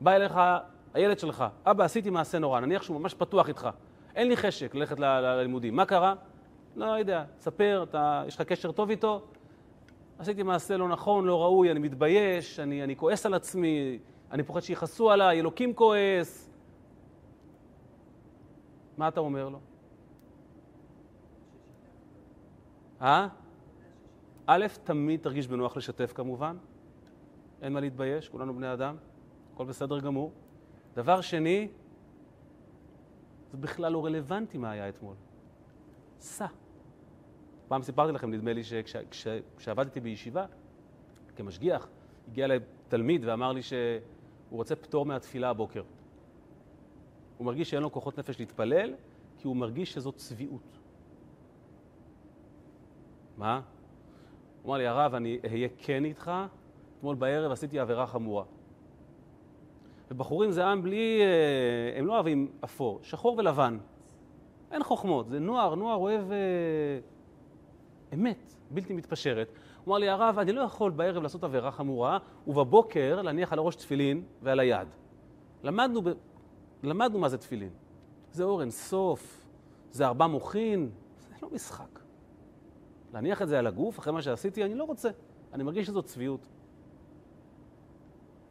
בא אליך הילד שלך, אבא, עשיתי מעשה נורא, נניח שהוא ממש פתוח איתך, אין לי חשק ללכת ללימודים, מה קרה? לא יודע, ספר, אתה, יש לך קשר טוב איתו? עשיתי מעשה לא נכון, לא ראוי, אני מתבייש, אני, אני כועס על עצמי, אני פוחד שיכעסו עליי, אלוקים כועס. מה אתה אומר לו? אה? א', תמיד תרגיש בנוח לשתף כמובן, אין מה להתבייש, כולנו בני אדם, הכל בסדר גמור. דבר שני, זה בכלל לא רלוונטי מה היה אתמול. סע. פעם סיפרתי לכם, נדמה לי שכשעבדתי בישיבה, כמשגיח, הגיע אליי תלמיד ואמר לי שהוא רוצה פטור מהתפילה הבוקר. הוא מרגיש שאין לו כוחות נפש להתפלל, כי הוא מרגיש שזאת צביעות. מה? הוא אמר לי, הרב, אני אהיה כן איתך, אתמול בערב עשיתי עבירה חמורה. ובחורים זה עם בלי, אה, הם לא אוהבים אפור, שחור ולבן. אין חוכמות, זה נוער, נוער אוהב אה, אמת, בלתי מתפשרת. הוא אמר לי, הרב, אני לא יכול בערב לעשות עבירה חמורה, ובבוקר להניח על הראש תפילין ועל היד. למדנו, ב... למדנו מה זה תפילין. זה אור אין סוף, זה ארבע מוחין, זה לא משחק. להניח את זה על הגוף, אחרי מה שעשיתי, אני לא רוצה. אני מרגיש שזו צביעות.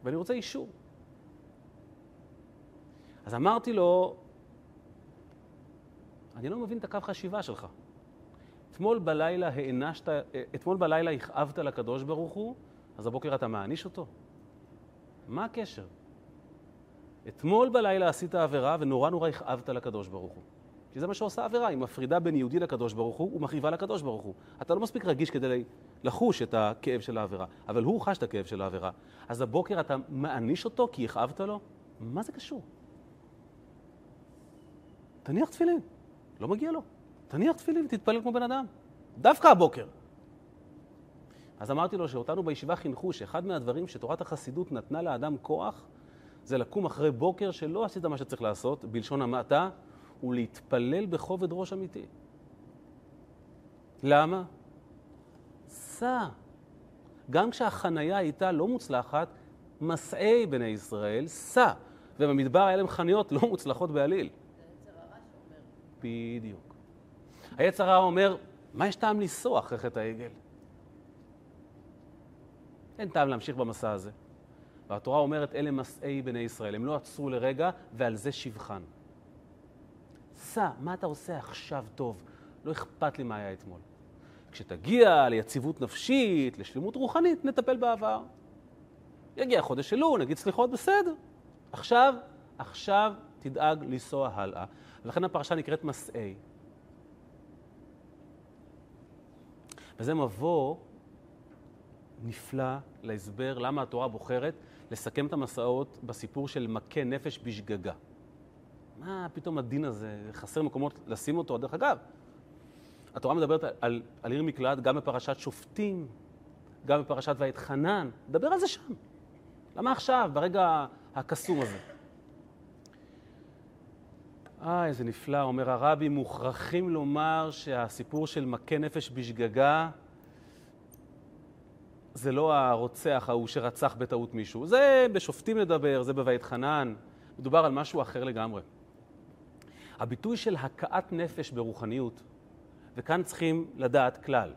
ואני רוצה אישור. אז אמרתי לו, אני לא מבין את הקו חשיבה שלך. אתמול בלילה הענשת, אתמול בלילה הכאבת לקדוש ברוך הוא, אז הבוקר אתה מעניש אותו? מה הקשר? אתמול בלילה עשית עבירה ונורא נורא הכאבת לקדוש ברוך הוא. כי זה מה שעושה עבירה, היא מפרידה בין יהודי לקדוש ברוך הוא ומכאיבה לקדוש ברוך הוא. אתה לא מספיק רגיש כדי לחוש את הכאב של העבירה, אבל הוא חש את הכאב של העבירה. אז הבוקר אתה מעניש אותו כי הכאבת לו? מה זה קשור? תניח תפילין, לא מגיע לו. תניח תפילין ותתפלל כמו בן אדם. דווקא הבוקר. אז אמרתי לו שאותנו בישיבה חינכו שאחד מהדברים שתורת החסידות נתנה לאדם כוח זה לקום אחרי בוקר שלא עשית מה שצריך לעשות, בלשון המעטה, ולהתפלל בכובד ראש אמיתי. למה? סע. גם כשהחנייה הייתה לא מוצלחת, מסעי בני ישראל, סע. ובמדבר היה להם חניות לא מוצלחות בעליל. בדיוק. היצר הרע אומר, מה יש טעם לנסוע אחרי חטא העגל? אין טעם להמשיך במסע הזה. והתורה אומרת, אלה מסעי בני ישראל. הם לא עצרו לרגע, ועל זה שבחן. סע, מה אתה עושה עכשיו טוב? לא אכפת לי מה היה אתמול. כשתגיע ליציבות נפשית, לשלמות רוחנית, נטפל בעבר. יגיע חודש אלול, נגיד סליחות, בסדר. עכשיו, עכשיו תדאג לנסוע הלאה. ולכן הפרשה נקראת מסעי. וזה מבוא נפלא להסבר למה התורה בוחרת לסכם את המסעות בסיפור של מכה נפש בשגגה. מה פתאום הדין הזה, חסר מקומות לשים אותו? דרך אגב, התורה מדברת על, על עיר מקלט גם בפרשת שופטים, גם בפרשת ואתחנן, נדבר על זה שם. למה עכשיו, ברגע הקסום הזה? אה, איזה נפלא, אומר הרבי, מוכרחים לומר שהסיפור של מכה נפש בשגגה זה לא הרוצח ההוא שרצח בטעות מישהו. זה בשופטים לדבר, זה בבית חנן. מדובר על משהו אחר לגמרי. הביטוי של הכאת נפש ברוחניות, וכאן צריכים לדעת כלל.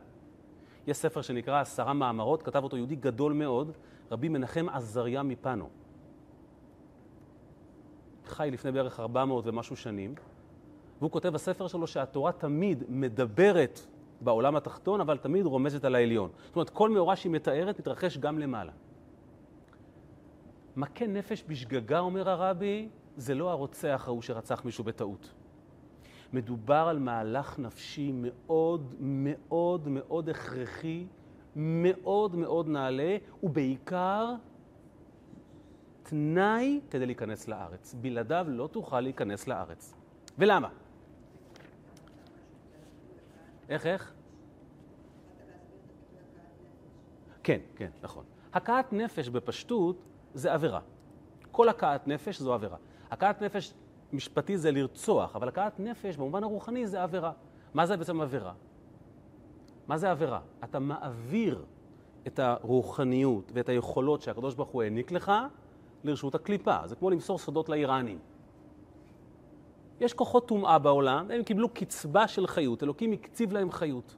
יש ספר שנקרא עשרה מאמרות, כתב אותו יהודי גדול מאוד, רבי מנחם עזריה מפנו. חי לפני בערך 400 ומשהו שנים, והוא כותב בספר שלו שהתורה תמיד מדברת בעולם התחתון, אבל תמיד רומזת על העליון. זאת אומרת, כל מאורע שהיא מתארת מתרחש גם למעלה. מכה נפש בשגגה, אומר הרבי, זה לא הרוצח ההוא שרצח מישהו בטעות. מדובר על מהלך נפשי מאוד מאוד מאוד הכרחי, מאוד מאוד נעלה, ובעיקר תנאי כדי להיכנס לארץ. בלעדיו לא תוכל להיכנס לארץ. ולמה? איך, איך? כן, כן, נכון. הכאת נפש בפשטות זה עבירה. כל הכאת נפש זו עבירה. הכאת נפש משפטי זה לרצוח, אבל הכאת נפש במובן הרוחני זה עבירה. מה זה בעצם עבירה? מה זה עבירה? אתה מעביר את הרוחניות ואת היכולות שהקדוש ברוך הוא העניק לך לרשות הקליפה. זה כמו למסור סודות לאיראנים. יש כוחות טומאה בעולם, הם קיבלו קצבה של חיות, אלוקים הקציב להם חיות.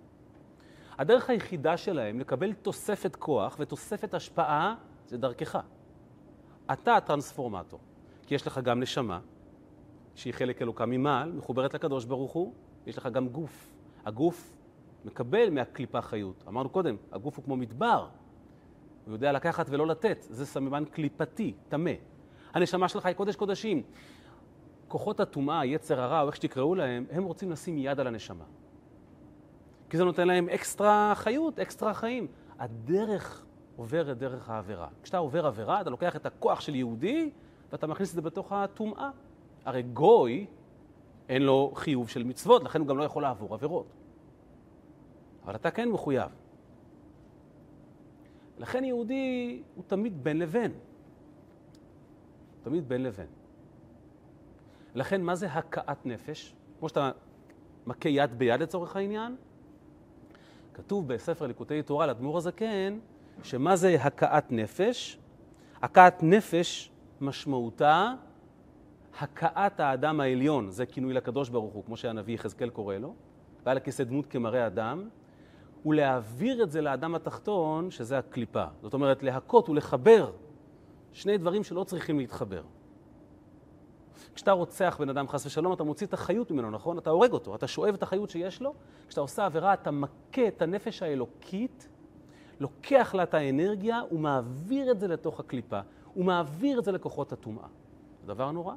הדרך היחידה שלהם לקבל תוספת כוח ותוספת השפעה זה דרכך. אתה הטרנספורמטור, כי יש לך גם נשמה, שהיא חלק אלוקה ממעל, מחוברת לקדוש ברוך הוא, יש לך גם גוף. הגוף מקבל מהקליפה חיות. אמרנו קודם, הגוף הוא כמו מדבר, הוא יודע לקחת ולא לתת, זה סממן קליפתי, טמא. הנשמה שלך היא קודש קודשים. כוחות הטומאה, יצר הרע, או איך שתקראו להם, הם רוצים לשים יד על הנשמה. כי זה נותן להם אקסטרה חיות, אקסטרה חיים. הדרך עוברת דרך העבירה. כשאתה עובר עבירה, אתה לוקח את הכוח של יהודי ואתה מכניס את זה בתוך הטומאה. הרי גוי, אין לו חיוב של מצוות, לכן הוא גם לא יכול לעבור עבירות. אבל אתה כן מחויב. לכן יהודי הוא תמיד בין לבין. תמיד בין לבין. לכן, מה זה הכאת נפש? כמו שאתה מכה יד ביד לצורך העניין, כתוב בספר ליקוטי תורה לאדמו"ר הזקן, שמה זה הכאת נפש? הכאת נפש משמעותה הכאת האדם העליון, זה כינוי לקדוש ברוך הוא, כמו שהנביא יחזקאל קורא לו, ועל הכיסא דמות כמראה אדם, ולהעביר את זה לאדם התחתון, שזה הקליפה. זאת אומרת, להכות ולחבר שני דברים שלא צריכים להתחבר. כשאתה רוצח בן אדם, חס ושלום, אתה מוציא את החיות ממנו, נכון? אתה הורג אותו, אתה שואב את החיות שיש לו. כשאתה עושה עבירה, אתה מכה את הנפש האלוקית, לוקח לה את האנרגיה ומעביר את זה לתוך הקליפה. הוא מעביר את זה לכוחות הטומאה. זה דבר נורא.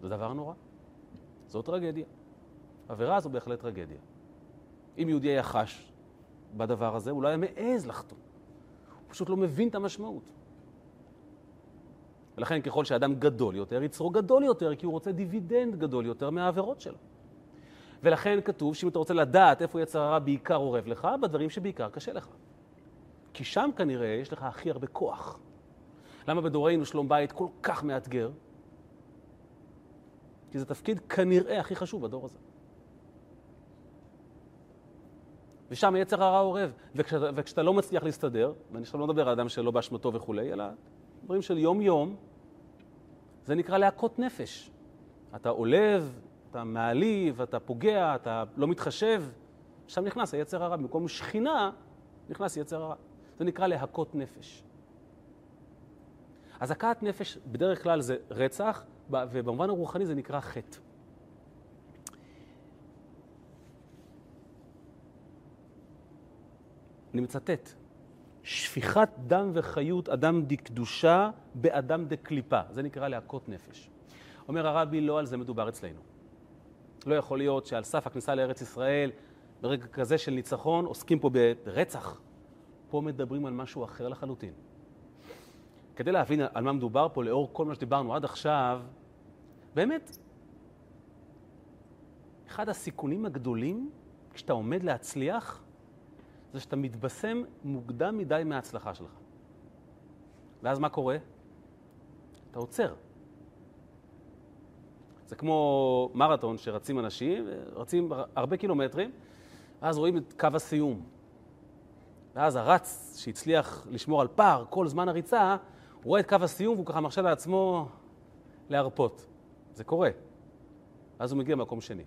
זה דבר נורא. זו טרגדיה. עבירה זו בהחלט טרגדיה. אם יהודי היה חש בדבר הזה, הוא לא היה מעז לחתום. הוא פשוט לא מבין את המשמעות. ולכן ככל שאדם גדול יותר, יצרו גדול יותר, כי הוא רוצה דיבידנד גדול יותר מהעבירות שלו. ולכן כתוב שאם אתה רוצה לדעת איפה יצר הרע בעיקר אורב לך, בדברים שבעיקר קשה לך. כי שם כנראה יש לך הכי הרבה כוח. למה בדורנו שלום בית כל כך מאתגר? כי זה תפקיד כנראה הכי חשוב בדור הזה. ושם יצר הרע אורב. וכשאתה, וכשאתה לא מצליח להסתדר, ואני עכשיו לא מדבר על אדם שלא באשמתו וכולי, אלא דברים של יום-יום, זה נקרא להכות נפש. אתה עולב, אתה מעליב, אתה פוגע, אתה לא מתחשב, שם נכנס היצר הרע. במקום שכינה, נכנס יצר הרע. זה נקרא להכות נפש. אז הכאת נפש בדרך כלל זה רצח, ובמובן הרוחני זה נקרא חטא. אני מצטט, שפיכת דם וחיות אדם דקדושה באדם דקליפה. זה נקרא להכות נפש. אומר הרבי, לא על זה מדובר אצלנו. לא יכול להיות שעל סף הכניסה לארץ ישראל, ברגע כזה של ניצחון, עוסקים פה ברצח. פה מדברים על משהו אחר לחלוטין. כדי להבין על מה מדובר פה, לאור כל מה שדיברנו עד עכשיו, באמת. אחד הסיכונים הגדולים כשאתה עומד להצליח, זה שאתה מתבשם מוקדם מדי מההצלחה שלך. ואז מה קורה? אתה עוצר. זה כמו מרתון שרצים אנשים, רצים הרבה קילומטרים, ואז רואים את קו הסיום. ואז הרץ שהצליח לשמור על פער כל זמן הריצה, הוא רואה את קו הסיום והוא ככה מרשה לעצמו להרפות. זה קורה. אז הוא מגיע למקום שני.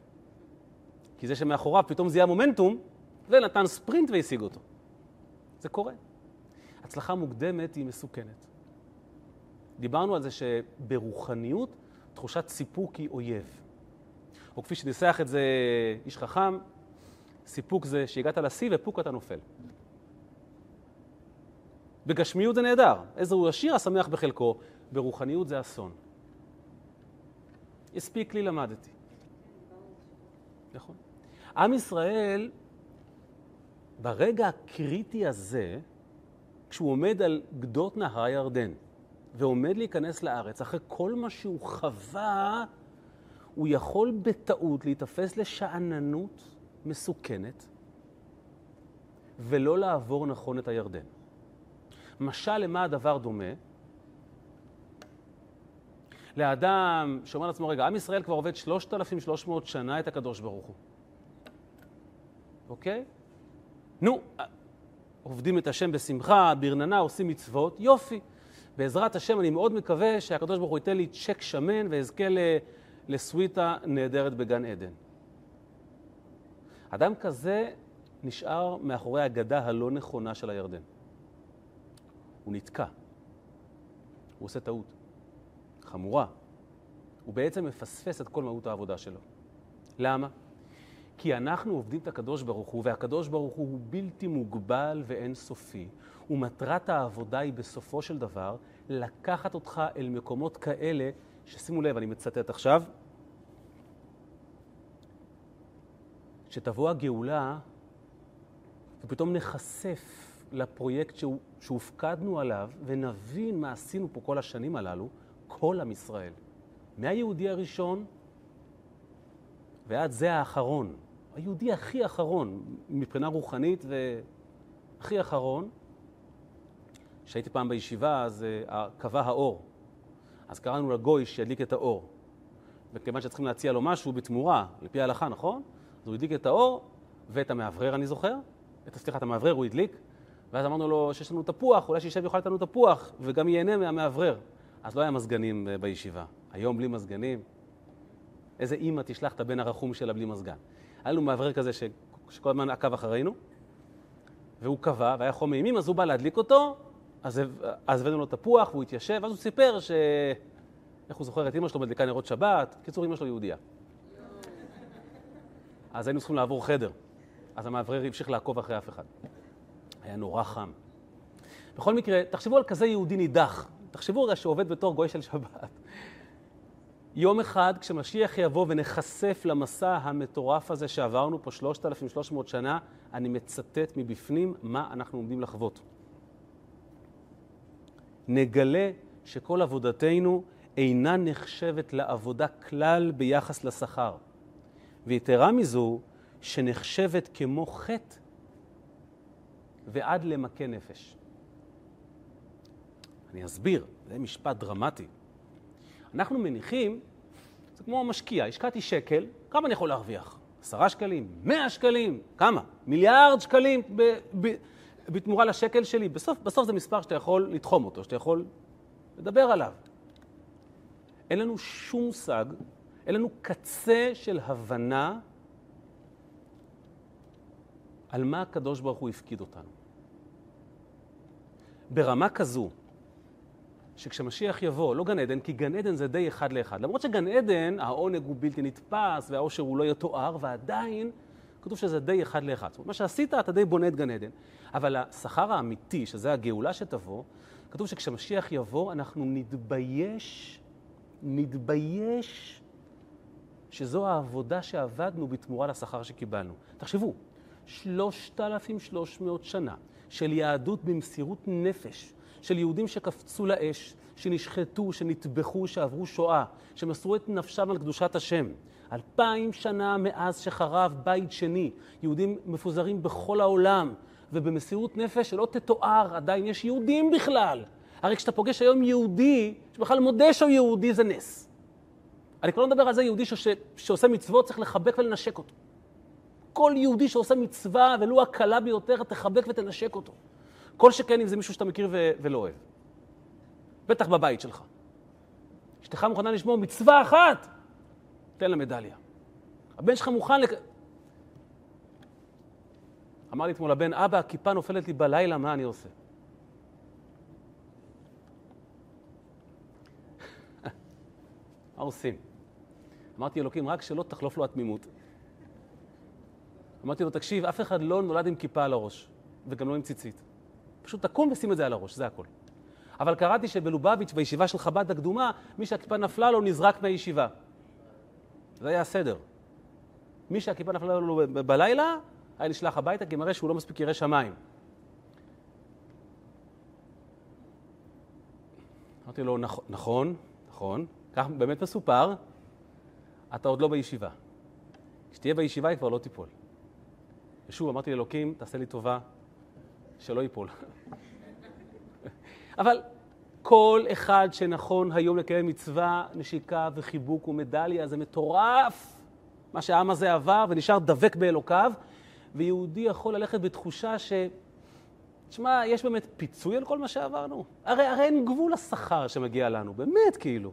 כי זה שמאחוריו פתאום זיהה מומנטום, ונתן ספרינט והשיג אותו. זה קורה. הצלחה מוקדמת היא מסוכנת. דיברנו על זה שברוחניות תחושת סיפוק היא אויב. או כפי שניסח את זה איש חכם, סיפוק זה שהגעת לשיא ופוק אתה נופל. בגשמיות זה נהדר, איזה הוא עשיר השמח בחלקו, ברוחניות זה אסון. הספיק לי, למדתי. נכון. עם ישראל, ברגע הקריטי הזה, כשהוא עומד על גדות נהר הירדן ועומד להיכנס לארץ, אחרי כל מה שהוא חווה, הוא יכול בטעות להיתפס לשאננות מסוכנת ולא לעבור נכון את הירדן. משל למה הדבר דומה? לאדם שאומר לעצמו, רגע, עם ישראל כבר עובד 3,300 שנה את הקדוש ברוך הוא. אוקיי? נו, עובדים את השם בשמחה, ברננה, עושים מצוות, יופי. בעזרת השם אני מאוד מקווה שהקדוש ברוך הוא ייתן לי צ'ק שמן ואזכה לסוויטה נהדרת בגן עדן. אדם כזה נשאר מאחורי הגדה הלא נכונה של הירדן. הוא נתקע. הוא עושה טעות. חמורה. הוא בעצם מפספס את כל מהות העבודה שלו. למה? כי אנחנו עובדים את הקדוש ברוך הוא, והקדוש ברוך הוא הוא בלתי מוגבל ואין סופי. ומטרת העבודה היא בסופו של דבר לקחת אותך אל מקומות כאלה, ששימו לב, אני מצטט עכשיו, שתבוא הגאולה ופתאום נחשף לפרויקט שהופקדנו עליו ונבין מה עשינו פה כל השנים הללו, כל עם ישראל. מהיהודי הראשון ועד זה האחרון. היהודי הכי אחרון מבחינה רוחנית והכי אחרון. כשהייתי פעם בישיבה, אז uh, קבע האור. אז קראנו לגוי שידליק את האור. וכיוון שצריכים להציע לו משהו בתמורה, לפי ההלכה, נכון? אז הוא הדליק את האור ואת המאוורר, אני זוכר. את, סליחה, את המאוורר הוא הדליק. ואז אמרנו לו שיש לנו תפוח, אולי שישב יאכל לנו תפוח, וגם ייהנה מהמאוורר. אז לא היה מזגנים אה, בישיבה. היום בלי מזגנים. איזה אימא תשלח את הבן הרחום שלה בלי מזגן. היה לנו מאוורר כזה ש... שכל הזמן עקב אחרינו, והוא קבע, והיה חום אימים, אז הוא בא להדליק אותו, אז, אז הבאנו לו תפוח, והוא התיישב, ואז הוא סיפר ש... איך הוא זוכר את אימא שלו מדליקה נרות שבת? קיצור, אימא שלו יהודייה. אז היינו צריכים לעבור חדר. אז המאוורר המשיך לעקוב אחרי אף אחד. היה נורא חם. בכל מקרה, תחשבו על כזה יהודי נידח. תחשבו רגע שעובד בתור גוי של שבת. יום אחד, כשמשיח יבוא ונחשף למסע המטורף הזה שעברנו פה 3,300 שנה, אני מצטט מבפנים מה אנחנו עומדים לחוות. נגלה שכל עבודתנו אינה נחשבת לעבודה כלל ביחס לשכר. ויתרה מזו, שנחשבת כמו חטא ועד למכה נפש. אני אסביר, זה משפט דרמטי. אנחנו מניחים, זה כמו משקיע, השקעתי שקל, כמה אני יכול להרוויח? עשרה שקלים? מאה שקלים? כמה? מיליארד שקלים ב, ב, בתמורה לשקל שלי? בסוף, בסוף זה מספר שאתה יכול לתחום אותו, שאתה יכול לדבר עליו. אין לנו שום מושג, אין לנו קצה של הבנה על מה הקדוש ברוך הוא הפקיד אותנו. ברמה כזו, שכשמשיח יבוא, לא גן עדן, כי גן עדן זה די אחד לאחד. למרות שגן עדן, העונג הוא בלתי נתפס והעושר הוא לא יתואר, ועדיין כתוב שזה די אחד לאחד. זאת אומרת, מה שעשית, אתה די בונה את גן עדן. אבל השכר האמיתי, שזה הגאולה שתבוא, כתוב שכשמשיח יבוא, אנחנו נתבייש, נתבייש שזו העבודה שעבדנו בתמורה לשכר שקיבלנו. תחשבו, 3,300 שנה של יהדות במסירות נפש, של יהודים שקפצו לאש, שנשחטו, שנטבחו, שעברו שואה, שמסרו את נפשם על קדושת השם. אלפיים שנה מאז שחרב בית שני, יהודים מפוזרים בכל העולם, ובמסירות נפש שלא תתואר, עדיין יש יהודים בכלל. הרי כשאתה פוגש היום יהודי, שבכלל מודה שהוא יהודי זה נס. אני כבר לא מדבר על זה יהודי. שעושה מצוות, צריך לחבק ולנשק אותו. כל יהודי שעושה מצווה, ולו הקלה ביותר, תחבק ותנשק אותו. כל שכן אם זה מישהו שאתה מכיר ו... ולא אוהב. בטח בבית שלך. אשתך מוכנה לשמור מצווה אחת, תן לה מדליה. הבן שלך מוכן לק... אמר לי אתמול הבן, אבא, הכיפה נופלת לי בלילה, מה אני עושה? *laughs* מה עושים? אמרתי, אלוקים, רק שלא תחלוף לו התמימות. אמרתי לו, תקשיב, אף אחד לא נולד עם כיפה על הראש, וגם לא עם ציצית. פשוט תקום ושים את זה על הראש, זה הכל. אבל קראתי שבלובביץ', בישיבה של חב"ד הקדומה, מי שהכיפה נפלה לו נזרק מהישיבה. זה היה הסדר. מי שהכיפה נפלה לו בלילה, היה נשלח הביתה, כי מראה שהוא לא מספיק ירא שמיים. אמרתי לו, נכון, נכון, כך באמת מסופר, אתה עוד לא בישיבה. כשתהיה בישיבה היא כבר לא תיפול. ושוב, אמרתי לאלוקים, תעשה לי טובה, שלא ייפול. *laughs* אבל כל אחד שנכון היום לקיים מצווה, נשיקה וחיבוק ומדליה, זה מטורף מה שהעם הזה עבר ונשאר דבק באלוקיו, ויהודי יכול ללכת בתחושה ש... תשמע, יש באמת פיצוי על כל מה שעברנו? הרי, הרי אין גבול לשכר שמגיע לנו, באמת כאילו.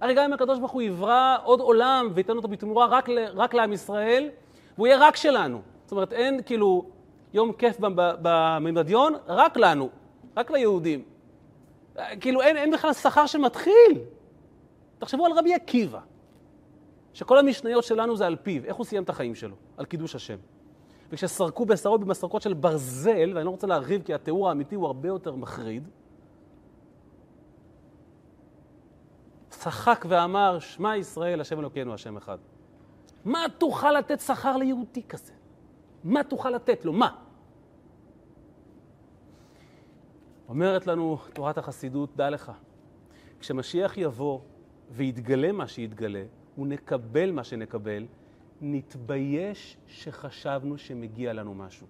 הרי גם אם הקדוש ברוך הוא יברא עוד עולם וייתן אותו בתמורה רק, רק לעם ישראל, והוא יהיה רק שלנו. זאת אומרת, אין כאילו יום כיף בממדיון, רק לנו, רק ליהודים. כאילו אין, אין בכלל שכר שמתחיל. תחשבו על רבי עקיבא, שכל המשניות שלנו זה על פיו, איך הוא סיים את החיים שלו? על קידוש השם. וכשסרקו בשרו במסרקות של ברזל, ואני לא רוצה להרחיב כי התיאור האמיתי הוא הרבה יותר מחריד, צחק ואמר, שמע ישראל, השם אלוקינו, השם אחד. מה תוכל לתת שכר ליהודי כזה? מה תוכל לתת לו? מה? אומרת לנו תורת החסידות, דע לך, כשמשיח יבוא ויתגלה מה שיתגלה, ונקבל מה שנקבל, נתבייש שחשבנו שמגיע לנו משהו.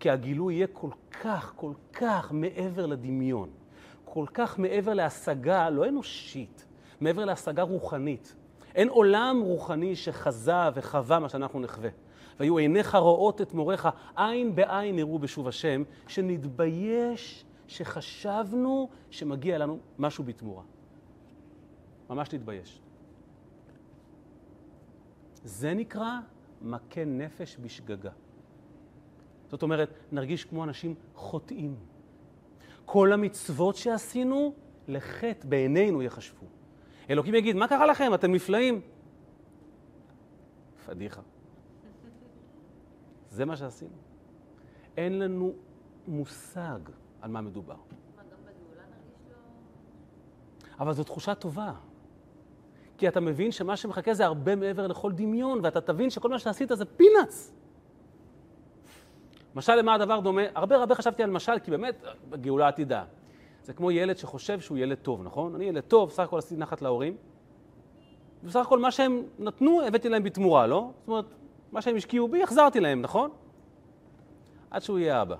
כי הגילוי יהיה כל כך, כל כך מעבר לדמיון, כל כך מעבר להשגה לא אנושית, מעבר להשגה רוחנית. אין עולם רוחני שחזה וחווה מה שאנחנו נחווה. והיו עיניך רואות את מוריך, עין בעין יראו בשוב השם, שנתבייש שחשבנו שמגיע לנו משהו בתמורה. ממש להתבייש. זה נקרא מכה נפש בשגגה. זאת אומרת, נרגיש כמו אנשים חוטאים. כל המצוות שעשינו, לחטא בעינינו יחשבו. אלוקים יגיד, מה קרה לכם? אתם נפלאים. פדיחה. זה מה שעשינו. אין לנו מושג על מה מדובר. לו... אבל זו תחושה טובה. כי אתה מבין שמה שמחכה זה הרבה מעבר לכל דמיון, ואתה תבין שכל מה שעשית זה פינאץ. משל למה הדבר דומה? הרבה הרבה חשבתי על משל, כי באמת, גאולה עתידה. זה כמו ילד שחושב שהוא ילד טוב, נכון? אני ילד טוב, סך הכל עשיתי נחת להורים. בסך הכל מה שהם נתנו, הבאתי להם בתמורה, לא? זאת אומרת, מה שהם השקיעו בי, החזרתי להם, נכון? עד שהוא יהיה אבא.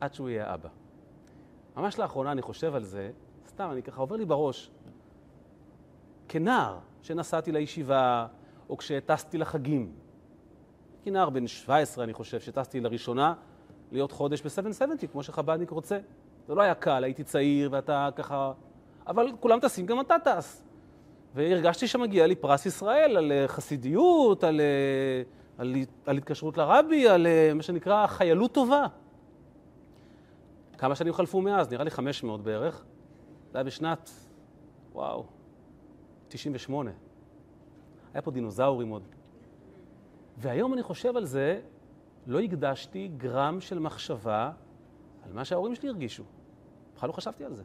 עד שהוא יהיה אבא. ממש לאחרונה אני חושב על זה, סתם, אני ככה עובר לי בראש. כנער שנסעתי לישיבה, או כשטסתי לחגים. כנער בן 17, אני חושב, שטסתי לראשונה להיות חודש ב-770, כמו שחב"דניק רוצה. זה לא היה קל, הייתי צעיר ואתה ככה... אבל כולם טסים, גם אתה טס. והרגשתי שמגיע לי פרס ישראל על אה, חסידיות, על, אה, על, על התקשרות לרבי, על אה, מה שנקרא חיילות טובה. כמה שנים חלפו מאז? נראה לי 500 בערך. זה היה בשנת, וואו, 98. היה פה דינוזאורים עוד. והיום אני חושב על זה, לא הקדשתי גרם של מחשבה על מה שההורים שלי הרגישו. בכלל לא חשבתי על זה.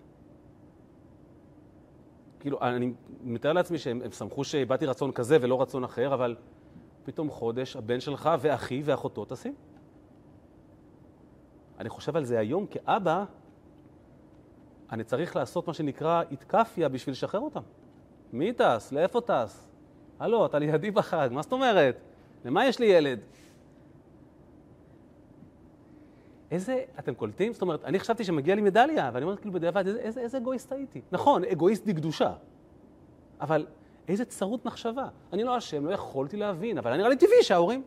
כאילו, אני מתאר לעצמי שהם שמחו שאיבדתי רצון כזה ולא רצון אחר, אבל פתאום חודש, הבן שלך ואחי ואחותו טסים. אני חושב על זה היום כאבא, אני צריך לעשות מה שנקרא איתקפיה בשביל לשחרר אותם. מי טס? לאיפה טס? הלו, אתה לידי בחג, מה זאת אומרת? למה יש לי ילד? איזה, אתם קולטים? זאת אומרת, אני חשבתי שמגיע לי מדליה, ואני אומר כאילו בדיעבד, איזה, איזה, איזה אגואיסט הייתי. נכון, אגואיסט דקדושה, אבל איזה צרות מחשבה. אני לא אשם, לא יכולתי להבין, אבל נראה לי טבעי שההורים...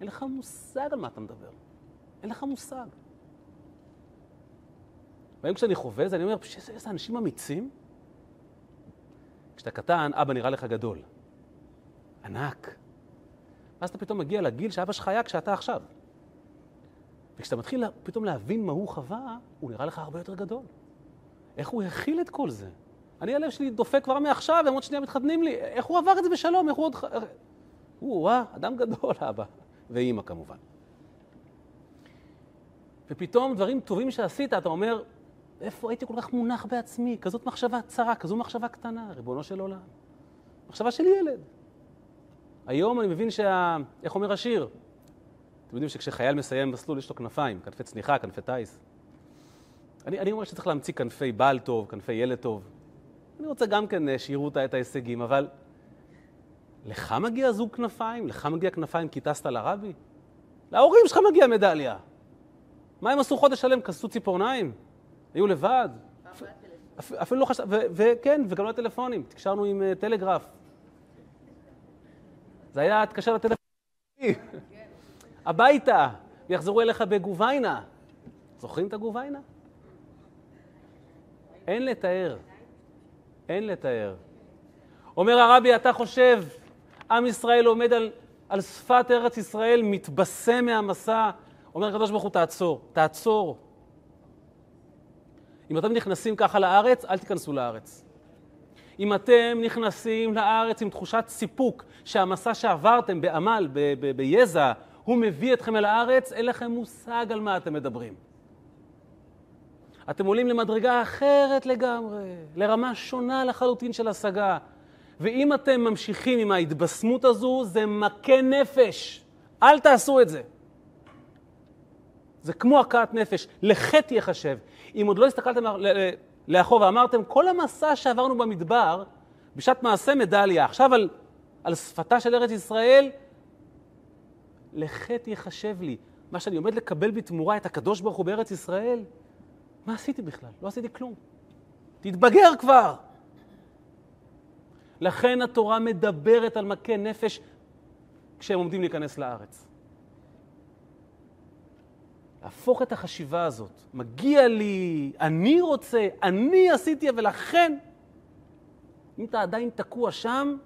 אין לך מושג על מה אתה מדבר. אין לך מושג. והיום כשאני חווה את זה, אני אומר, איזה, איזה אנשים אמיצים. כשאתה קטן, אבא נראה לך גדול. ענק. ואז אתה פתאום מגיע לגיל שאבא שלך היה כשאתה עכשיו. וכשאתה מתחיל פתאום להבין מה הוא חווה, הוא נראה לך הרבה יותר גדול. איך הוא הכיל את כל זה? אני, הלב שלי דופק כבר מעכשיו, הם עוד שנייה מתחתנים לי. איך הוא עבר את זה בשלום? איך הוא עוד... הוא, וואה, אדם גדול, *laughs* אבא. ואימא כמובן. ופתאום דברים טובים שעשית, אתה אומר, איפה הייתי כל כך מונח בעצמי? כזאת מחשבה צרה, כזו מחשבה קטנה, ריבונו של עולם. מחשבה של ילד. היום אני מבין שה... איך אומר השיר? אתם יודעים שכשחייל מסיים מסלול יש לו כנפיים, כנפי צניחה, כנפי טיס. אני, אני אומר שצריך להמציא כנפי בעל טוב, כנפי ילד טוב. אני רוצה גם כן אה, שיראו את ההישגים, אבל לך מגיע זוג כנפיים? לך מגיע כנפיים כי טסת לרבי? להורים שלך מגיע מדליה. מה הם עשו חודש שלם? כסו ציפורניים? היו לבד? אפילו לא חשב... וכן, וגם לא טלפונים. תקשרנו עם אה, טלגרף. זה היה, תקשר לטלפון. *laughs* הביתה, ויחזרו אליך בגוביינה. זוכרים את הגוביינה? אין לתאר. אין לתאר. אומר הרבי, אתה חושב, עם ישראל עומד על, על שפת ארץ ישראל, מתבשם מהמסע. אומר הקדוש ברוך הוא, תעצור, תעצור. אם אתם נכנסים ככה לארץ, אל תיכנסו לארץ. אם אתם נכנסים לארץ עם תחושת סיפוק שהמסע שעברתם בעמל, ב- ב- ביזע, הוא מביא אתכם אל הארץ, אין לכם מושג על מה אתם מדברים. אתם עולים למדרגה אחרת לגמרי, לרמה שונה לחלוטין של השגה. ואם אתם ממשיכים עם ההתבשמות הזו, זה מכה נפש. אל תעשו את זה. זה כמו הכאת נפש, לחטא יחשב. אם עוד לא הסתכלתם לאחור ואמרתם, כל המסע שעברנו במדבר, בשעת מעשה מדליה, עכשיו על, על שפתה של ארץ ישראל, לחטא יחשב לי. מה שאני עומד לקבל בתמורה את הקדוש ברוך הוא בארץ ישראל, מה עשיתי בכלל? לא עשיתי כלום. תתבגר כבר. לכן התורה מדברת על מכה נפש כשהם עומדים להיכנס לארץ. להפוך את החשיבה הזאת. מגיע לי, אני רוצה, אני עשיתי, ולכן, אם אתה עדיין תקוע שם,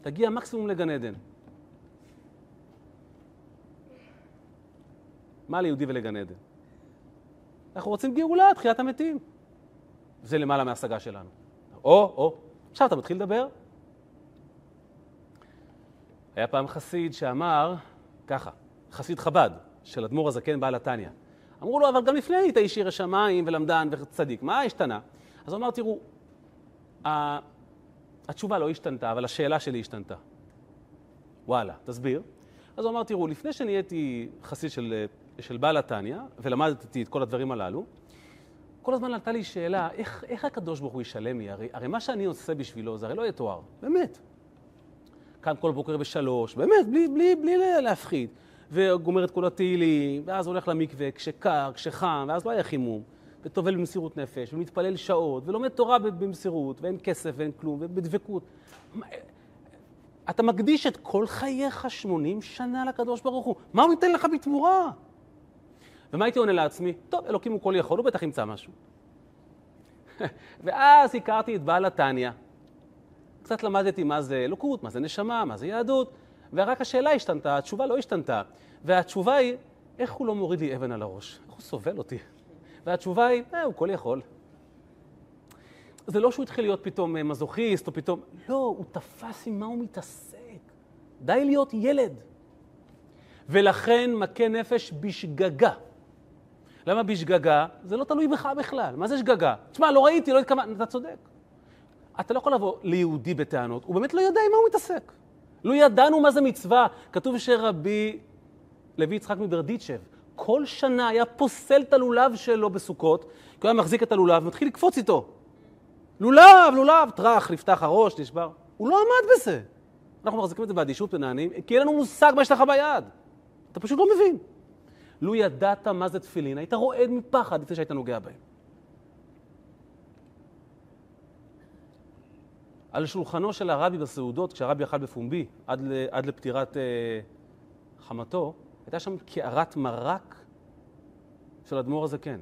תגיע מקסימום לגן עדן. מה ליהודי ולגן עדן? אנחנו רוצים גאולה, תחיית המתים. זה למעלה מההשגה שלנו. או, או, עכשיו אתה מתחיל לדבר. היה פעם חסיד שאמר ככה, חסיד חב"ד, של אדמו"ר הזקן בעל התניא. אמרו לו, אבל גם לפני היית איש ירא שמיים ולמדן וצדיק, מה השתנה? אז הוא אמר, תראו, התשובה לא השתנתה, אבל השאלה שלי השתנתה. וואלה, תסביר. אז הוא אמר, תראו, לפני שנהייתי חסיד של, של בעל התניא, ולמדתי את כל הדברים הללו, כל הזמן עלתה לי שאלה, איך, איך הקדוש ברוך הוא ישלם לי? הרי, הרי מה שאני עושה בשבילו זה הרי לא יתואר, באמת. קם כל בוקר בשלוש, באמת, בלי, בלי, בלי להפחיד. וגומר את כל התהילים, ואז הולך למקווה כשקר, כשחם, ואז לא היה חימום, וטובל במסירות נפש, ומתפלל שעות, ולומד תורה במסירות, ואין כסף ואין כלום, ובדבקות. אתה מקדיש את כל חייך 80 שנה לקדוש ברוך הוא, מה הוא ייתן לך בתמורה? ומה הייתי עונה לעצמי? טוב, אלוקים הוא כל יכול, הוא בטח ימצא משהו. *laughs* ואז הכרתי את בעל התניא. קצת למדתי מה זה אלוקות, מה זה נשמה, מה זה יהדות. ורק השאלה השתנתה, התשובה לא השתנתה. והתשובה היא, איך הוא לא מוריד לי אבן על הראש? איך הוא סובל אותי? *laughs* והתשובה היא, אה, הוא כל יכול. זה לא שהוא התחיל להיות פתאום אה, מזוכיסט, או פתאום... לא, הוא תפס עם מה הוא מתעסק. די להיות ילד. ולכן מכה נפש בשגגה. למה בשגגה? זה לא תלוי בך בכלל. מה זה שגגה? תשמע, לא ראיתי, לא התכוונתי, אתה צודק. אתה לא יכול לבוא ליהודי בטענות, הוא באמת לא יודע עם מה הוא מתעסק. לא ידענו מה זה מצווה. כתוב שרבי לוי יצחק מברדיצ'ב, כל שנה היה פוסל את הלולב שלו בסוכות, כי הוא היה מחזיק את הלולב ומתחיל לקפוץ איתו. לולב, לולב, טראח, נפתח הראש, נשבר. הוא לא עמד בזה. אנחנו מחזיקים את זה באדישות ונענים, כי אין לנו מושג מה יש לך ביד. אתה פשוט לא מבין. לו ידעת מה זה תפילין, היית רועד מפחד לפני שהיית נוגע בהם. על שולחנו של הרבי בסעודות, כשהרבי אכל בפומבי עד, עד לפטירת אה, חמתו, הייתה שם קערת מרק של אדמו"ר הזקן.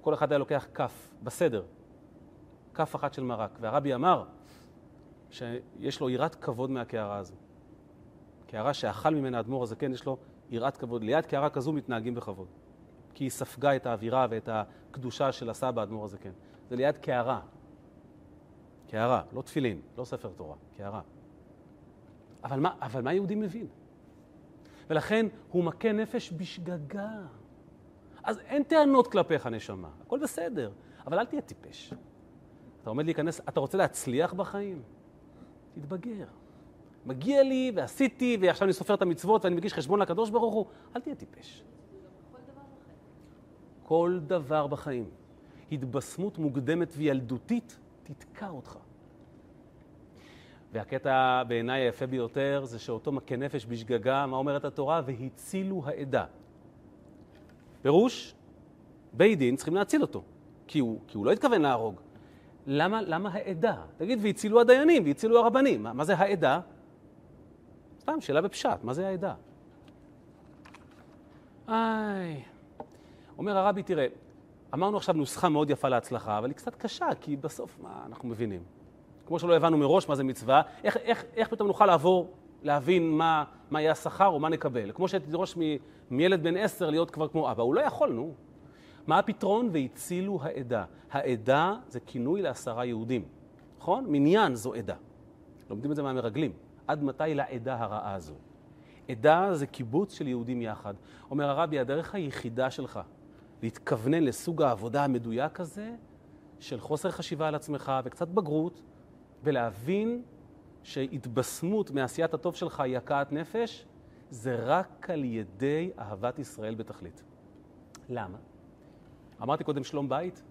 כל אחד היה לוקח כף, בסדר, כף אחת של מרק. והרבי אמר שיש לו יראת כבוד מהקערה הזו. קערה שאכל ממנה האדמו"ר הזקן, יש לו יראת כבוד. ליד קערה כזו מתנהגים בכבוד. כי היא ספגה את האווירה ואת הקדושה של הסבא האדמו"ר הזקן. זה ליד קערה. קערה, לא תפילין, לא ספר תורה, קערה. אבל מה, אבל מה יהודי מבין? ולכן הוא מכה נפש בשגגה. אז אין טענות כלפיך, נשמה, הכל בסדר, אבל אל תהיה טיפש. אתה עומד להיכנס, אתה רוצה להצליח בחיים? תתבגר. מגיע לי, ועשיתי, ועכשיו אני סופר את המצוות, ואני מגיש חשבון לקדוש ברוך הוא, אל תהיה טיפש. כל דבר בחיים. התבשמות מוקדמת וילדותית תתקע אותך. והקטע בעיניי היפה ביותר זה שאותו מכה נפש בשגגה, מה אומרת התורה? והצילו העדה. פירוש, בית דין צריכים להציל אותו, כי הוא, כי הוא לא התכוון להרוג. למה, למה העדה? תגיד, והצילו הדיינים, והצילו הרבנים. מה, מה זה העדה? סתם, שאלה בפשט, מה זה העדה? איי. אומר הרבי, תראה, אמרנו עכשיו נוסחה מאוד יפה להצלחה, אבל היא קצת קשה, כי בסוף, מה אנחנו מבינים? כמו שלא הבנו מראש מה זה מצווה, איך, איך, איך פתאום נוכל לעבור, להבין מה, מה יהיה השכר או מה נקבל? כמו שהייתי דרוש מילד בן עשר להיות כבר כמו אבא, הוא לא יכול, נו. מה הפתרון? והצילו העדה. העדה זה כינוי לעשרה יהודים, נכון? מניין זו עדה. לומדים את זה מהמרגלים. עד מתי לעדה הרעה הזו? עדה זה קיבוץ של יהודים יחד. אומר הרבי, הדרך היחידה שלך להתכוונן לסוג העבודה המדויק הזה, של חוסר חשיבה על עצמך וקצת בגרות, ולהבין שהתבשמות מעשיית הטוב שלך היא הכאת נפש, זה רק על ידי אהבת ישראל בתכלית. למה? אמרתי קודם שלום בית.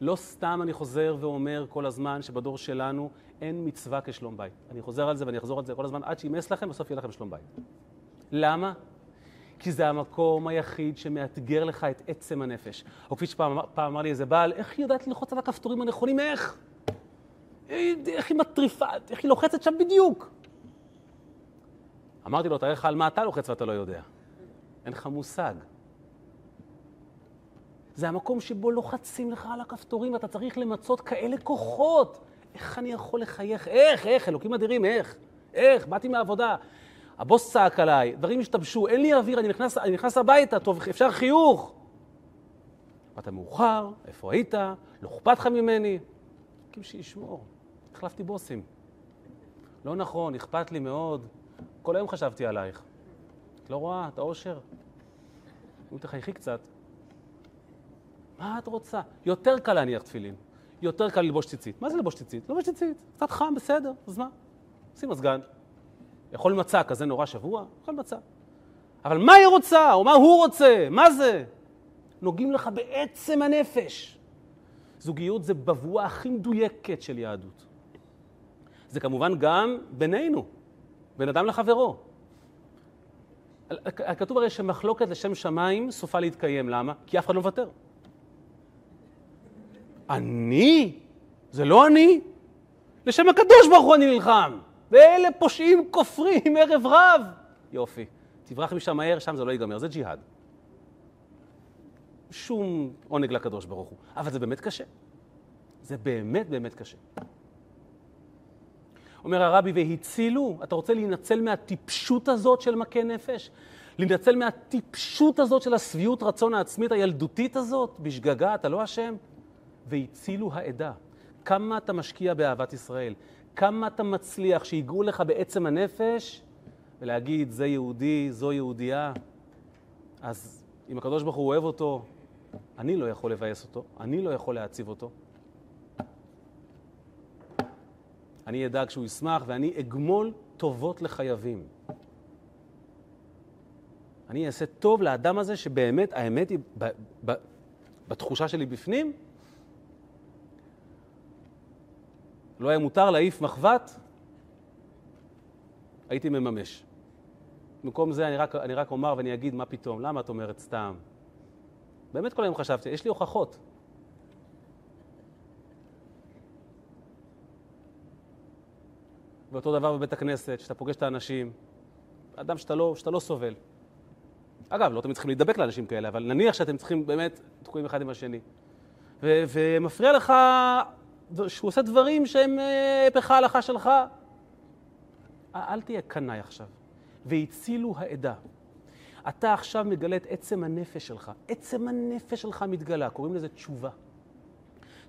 לא סתם אני חוזר ואומר כל הזמן שבדור שלנו אין מצווה כשלום בית. אני חוזר על זה ואני אחזור על זה כל הזמן עד שימאס לכם, בסוף יהיה לכם שלום בית. למה? כי זה המקום היחיד שמאתגר לך את עצם הנפש. או כפי שפעם אמר לי איזה בעל, איך היא יודעת ללחוץ על הכפתורים הנכונים? איך? איך היא מטריפה, איך היא לוחצת שם בדיוק? אמרתי לו, תאר לך על מה אתה לוחץ ואתה לא יודע. אין לך מושג. זה המקום שבו לוחצים לך על הכפתורים ואתה צריך למצות כאלה כוחות. איך אני יכול לחייך? איך, איך, אלוקים אדירים, איך? איך? באתי מהעבודה. הבוס צעק עליי, דברים השתבשו, אין לי אוויר, אני נכנס, אני נכנס הביתה, טוב, אפשר חיוך. באת מאוחר, איפה היית? לא אכפת לך ממני? אלוקים שישמור. החלפתי בוסים. לא נכון, אכפת לי מאוד. כל היום חשבתי עלייך. את לא רואה, את האושר? נו, תחייכי קצת. מה את רוצה? יותר קל להניח תפילין. יותר קל ללבוש ציצית. מה זה ללבוש ציצית? ללבוש ציצית. קצת חם, בסדר, אז מה? שים מזגן. יכול מצה כזה נורא שבוע? יכול מצה. אבל מה היא רוצה? או מה הוא רוצה? מה זה? נוגעים לך בעצם הנפש. זוגיות זה בבואה הכי מדויקת של יהדות. זה כמובן גם בינינו, בין אדם לחברו. כתוב הרי שמחלוקת לשם שמיים סופה להתקיים. למה? כי אף אחד לא מוותר. אני? זה לא אני? לשם הקדוש ברוך הוא אני נלחם. ואלה פושעים כופרים ערב רב. יופי. תברח משם מהר, שם זה לא ייגמר. זה ג'יהאד. שום עונג לקדוש ברוך הוא. אבל זה באמת קשה. זה באמת באמת קשה. אומר הרבי, והצילו, אתה רוצה להינצל מהטיפשות הזאת של מכה נפש? להינצל מהטיפשות הזאת של השביעות רצון העצמית הילדותית הזאת? בשגגה, אתה לא אשם? והצילו העדה. כמה אתה משקיע באהבת ישראל? כמה אתה מצליח שיגעו לך בעצם הנפש ולהגיד, זה יהודי, זו יהודייה? אז אם הקדוש ברוך הוא אוהב אותו, אני לא יכול לבאס אותו, אני לא יכול להציב אותו. אני אדאג שהוא ישמח ואני אגמול טובות לחייבים. אני אעשה טוב לאדם הזה שבאמת, האמת היא, ב, ב, בתחושה שלי בפנים, לא היה מותר להעיף מחבת, הייתי מממש. במקום זה אני רק, אני רק אומר ואני אגיד, מה פתאום, למה את אומרת סתם? באמת כל היום חשבתי, יש לי הוכחות. ואותו דבר בבית הכנסת, שאתה פוגש את האנשים, אדם שאתה לא, שאתה לא סובל. אגב, לא תמיד צריכים להידבק לאנשים כאלה, אבל נניח שאתם צריכים באמת תקועים אחד עם השני. ומפריע לך שהוא עושה דברים שהם הפך ההלכה שלך. אל תהיה קנאי עכשיו. והצילו העדה. אתה עכשיו מגלה את עצם הנפש שלך. עצם הנפש שלך מתגלה, קוראים לזה תשובה.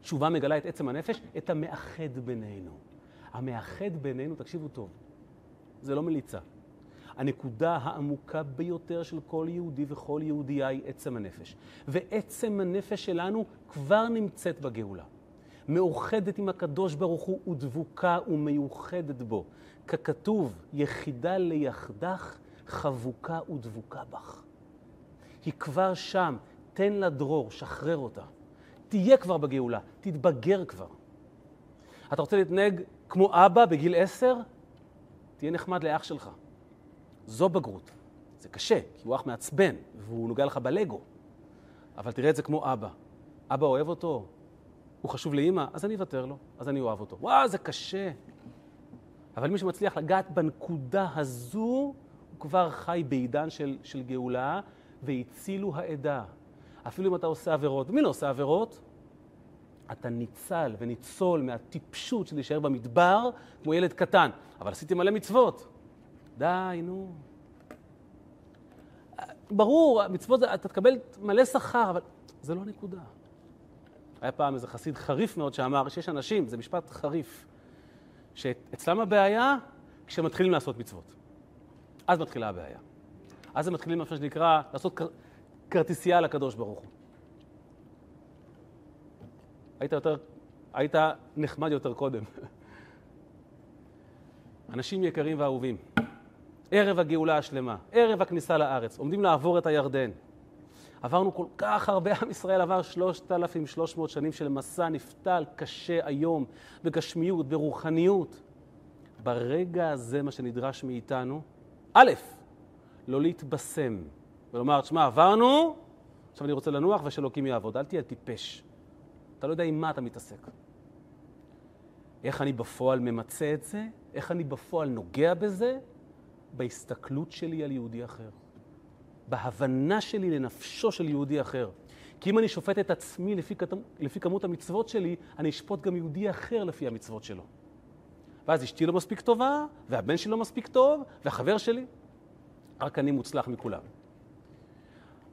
תשובה מגלה את עצם הנפש, את המאחד בינינו. המאחד בינינו, תקשיבו טוב, זה לא מליצה. הנקודה העמוקה ביותר של כל יהודי וכל יהודייה היא עצם הנפש. ועצם הנפש שלנו כבר נמצאת בגאולה. מאוחדת עם הקדוש ברוך הוא ודבוקה ומיוחדת בו. ככתוב, יחידה ליחדך, חבוקה ודבוקה בך. היא כבר שם, תן לה דרור, שחרר אותה. תהיה כבר בגאולה, תתבגר כבר. אתה רוצה להתנהג כמו אבא בגיל עשר? תהיה נחמד לאח שלך. זו בגרות. זה קשה, כי הוא אח מעצבן, והוא נוגע לך בלגו. אבל תראה את זה כמו אבא. אבא אוהב אותו, הוא חשוב לאימא, אז אני אוותר לו, אז אני אוהב אותו. וואו, זה קשה. אבל מי שמצליח לגעת בנקודה הזו, הוא כבר חי בעידן של, של גאולה, והצילו העדה. אפילו אם אתה עושה עבירות. ומי לא עושה עבירות? אתה ניצל וניצול מהטיפשות של להישאר במדבר כמו ילד קטן. אבל עשיתי מלא מצוות. די, נו. ברור, מצוות, אתה תקבל מלא שכר, אבל זה לא הנקודה. היה פעם איזה חסיד חריף מאוד שאמר שיש אנשים, זה משפט חריף, שאצלם הבעיה כשמתחילים לעשות מצוות. אז מתחילה הבעיה. אז הם מתחילים, מה שנקרא, לעשות כר... כרטיסייה לקדוש ברוך הוא. היית יותר, היית נחמד יותר קודם. *laughs* אנשים יקרים ואהובים, ערב הגאולה השלמה, ערב הכניסה לארץ, עומדים לעבור את הירדן. עברנו כל כך הרבה, עם ישראל עבר 3,300 שנים של מסע נפתל קשה היום, בגשמיות, ברוחניות. ברגע הזה מה שנדרש מאיתנו, א', לא להתבשם ולומר, תשמע, עברנו, עכשיו אני רוצה לנוח ושאלוקים יעבוד. אל תהיה טיפש. אתה לא יודע עם מה אתה מתעסק. איך אני בפועל ממצה את זה? איך אני בפועל נוגע בזה? בהסתכלות שלי על יהודי אחר. בהבנה שלי לנפשו של יהודי אחר. כי אם אני שופט את עצמי לפי, לפי כמות המצוות שלי, אני אשפוט גם יהודי אחר לפי המצוות שלו. ואז אשתי לא מספיק טובה, והבן שלי לא מספיק טוב, והחבר שלי, רק אני מוצלח מכולם.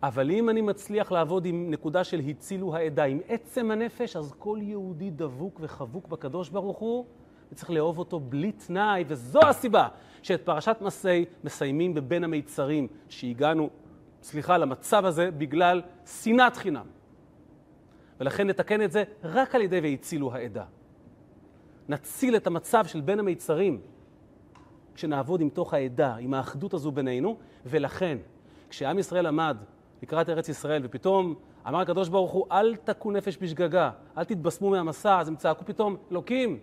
אבל אם אני מצליח לעבוד עם נקודה של הצילו העדה, עם עצם הנפש, אז כל יהודי דבוק וחבוק בקדוש ברוך הוא, וצריך לאהוב אותו בלי תנאי, וזו הסיבה שאת פרשת מסעי מסיימים בבין המיצרים, שהגענו, סליחה, למצב הזה בגלל שנאת חינם. ולכן נתקן את זה רק על ידי והצילו העדה. נציל את המצב של בין המיצרים כשנעבוד עם תוך העדה, עם האחדות הזו בינינו, ולכן, כשעם ישראל עמד לקראת ארץ ישראל, ופתאום אמר הקדוש ברוך הוא, אל תכו נפש בשגגה, אל תתבשמו מהמסע, אז הם צעקו פתאום, אלוקים,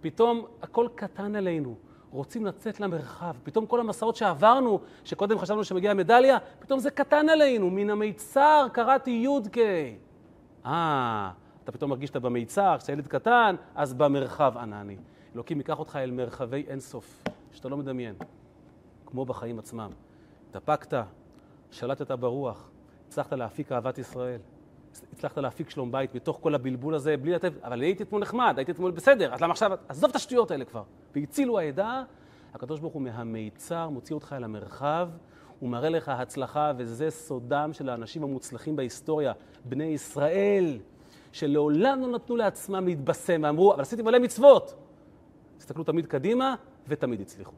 פתאום הכל קטן עלינו, רוצים לצאת למרחב. פתאום כל המסעות שעברנו, שקודם חשבנו שמגיעה מדליה, פתאום זה קטן עלינו, מן המיצר קראתי יודקי. אה, אתה פתאום מרגיש שאתה במיצר, כשאתה ילד קטן, אז במרחב ענני. אלוקים ייקח אותך אל מרחבי אינסוף, שאתה לא מדמיין, כמו בחיים עצמם. התאפקת, שלטת ברוח, הצלחת להפיק אהבת ישראל. הצלחת להפיק שלום בית מתוך כל הבלבול הזה, בלי לתת, אבל הייתי אתמול נחמד, הייתי אתמול בסדר, אז למה עכשיו, עזוב את השטויות האלה כבר. והצילו העדה, הקדוש ברוך הוא מהמיצר מוציא אותך אל המרחב, הוא מראה לך הצלחה, וזה סודם של האנשים המוצלחים בהיסטוריה, בני ישראל, שלעולם לא נתנו לעצמם להתבשם, ואמרו, אבל עשיתי מלא מצוות. הסתכלו תמיד קדימה, ותמיד הצליחו.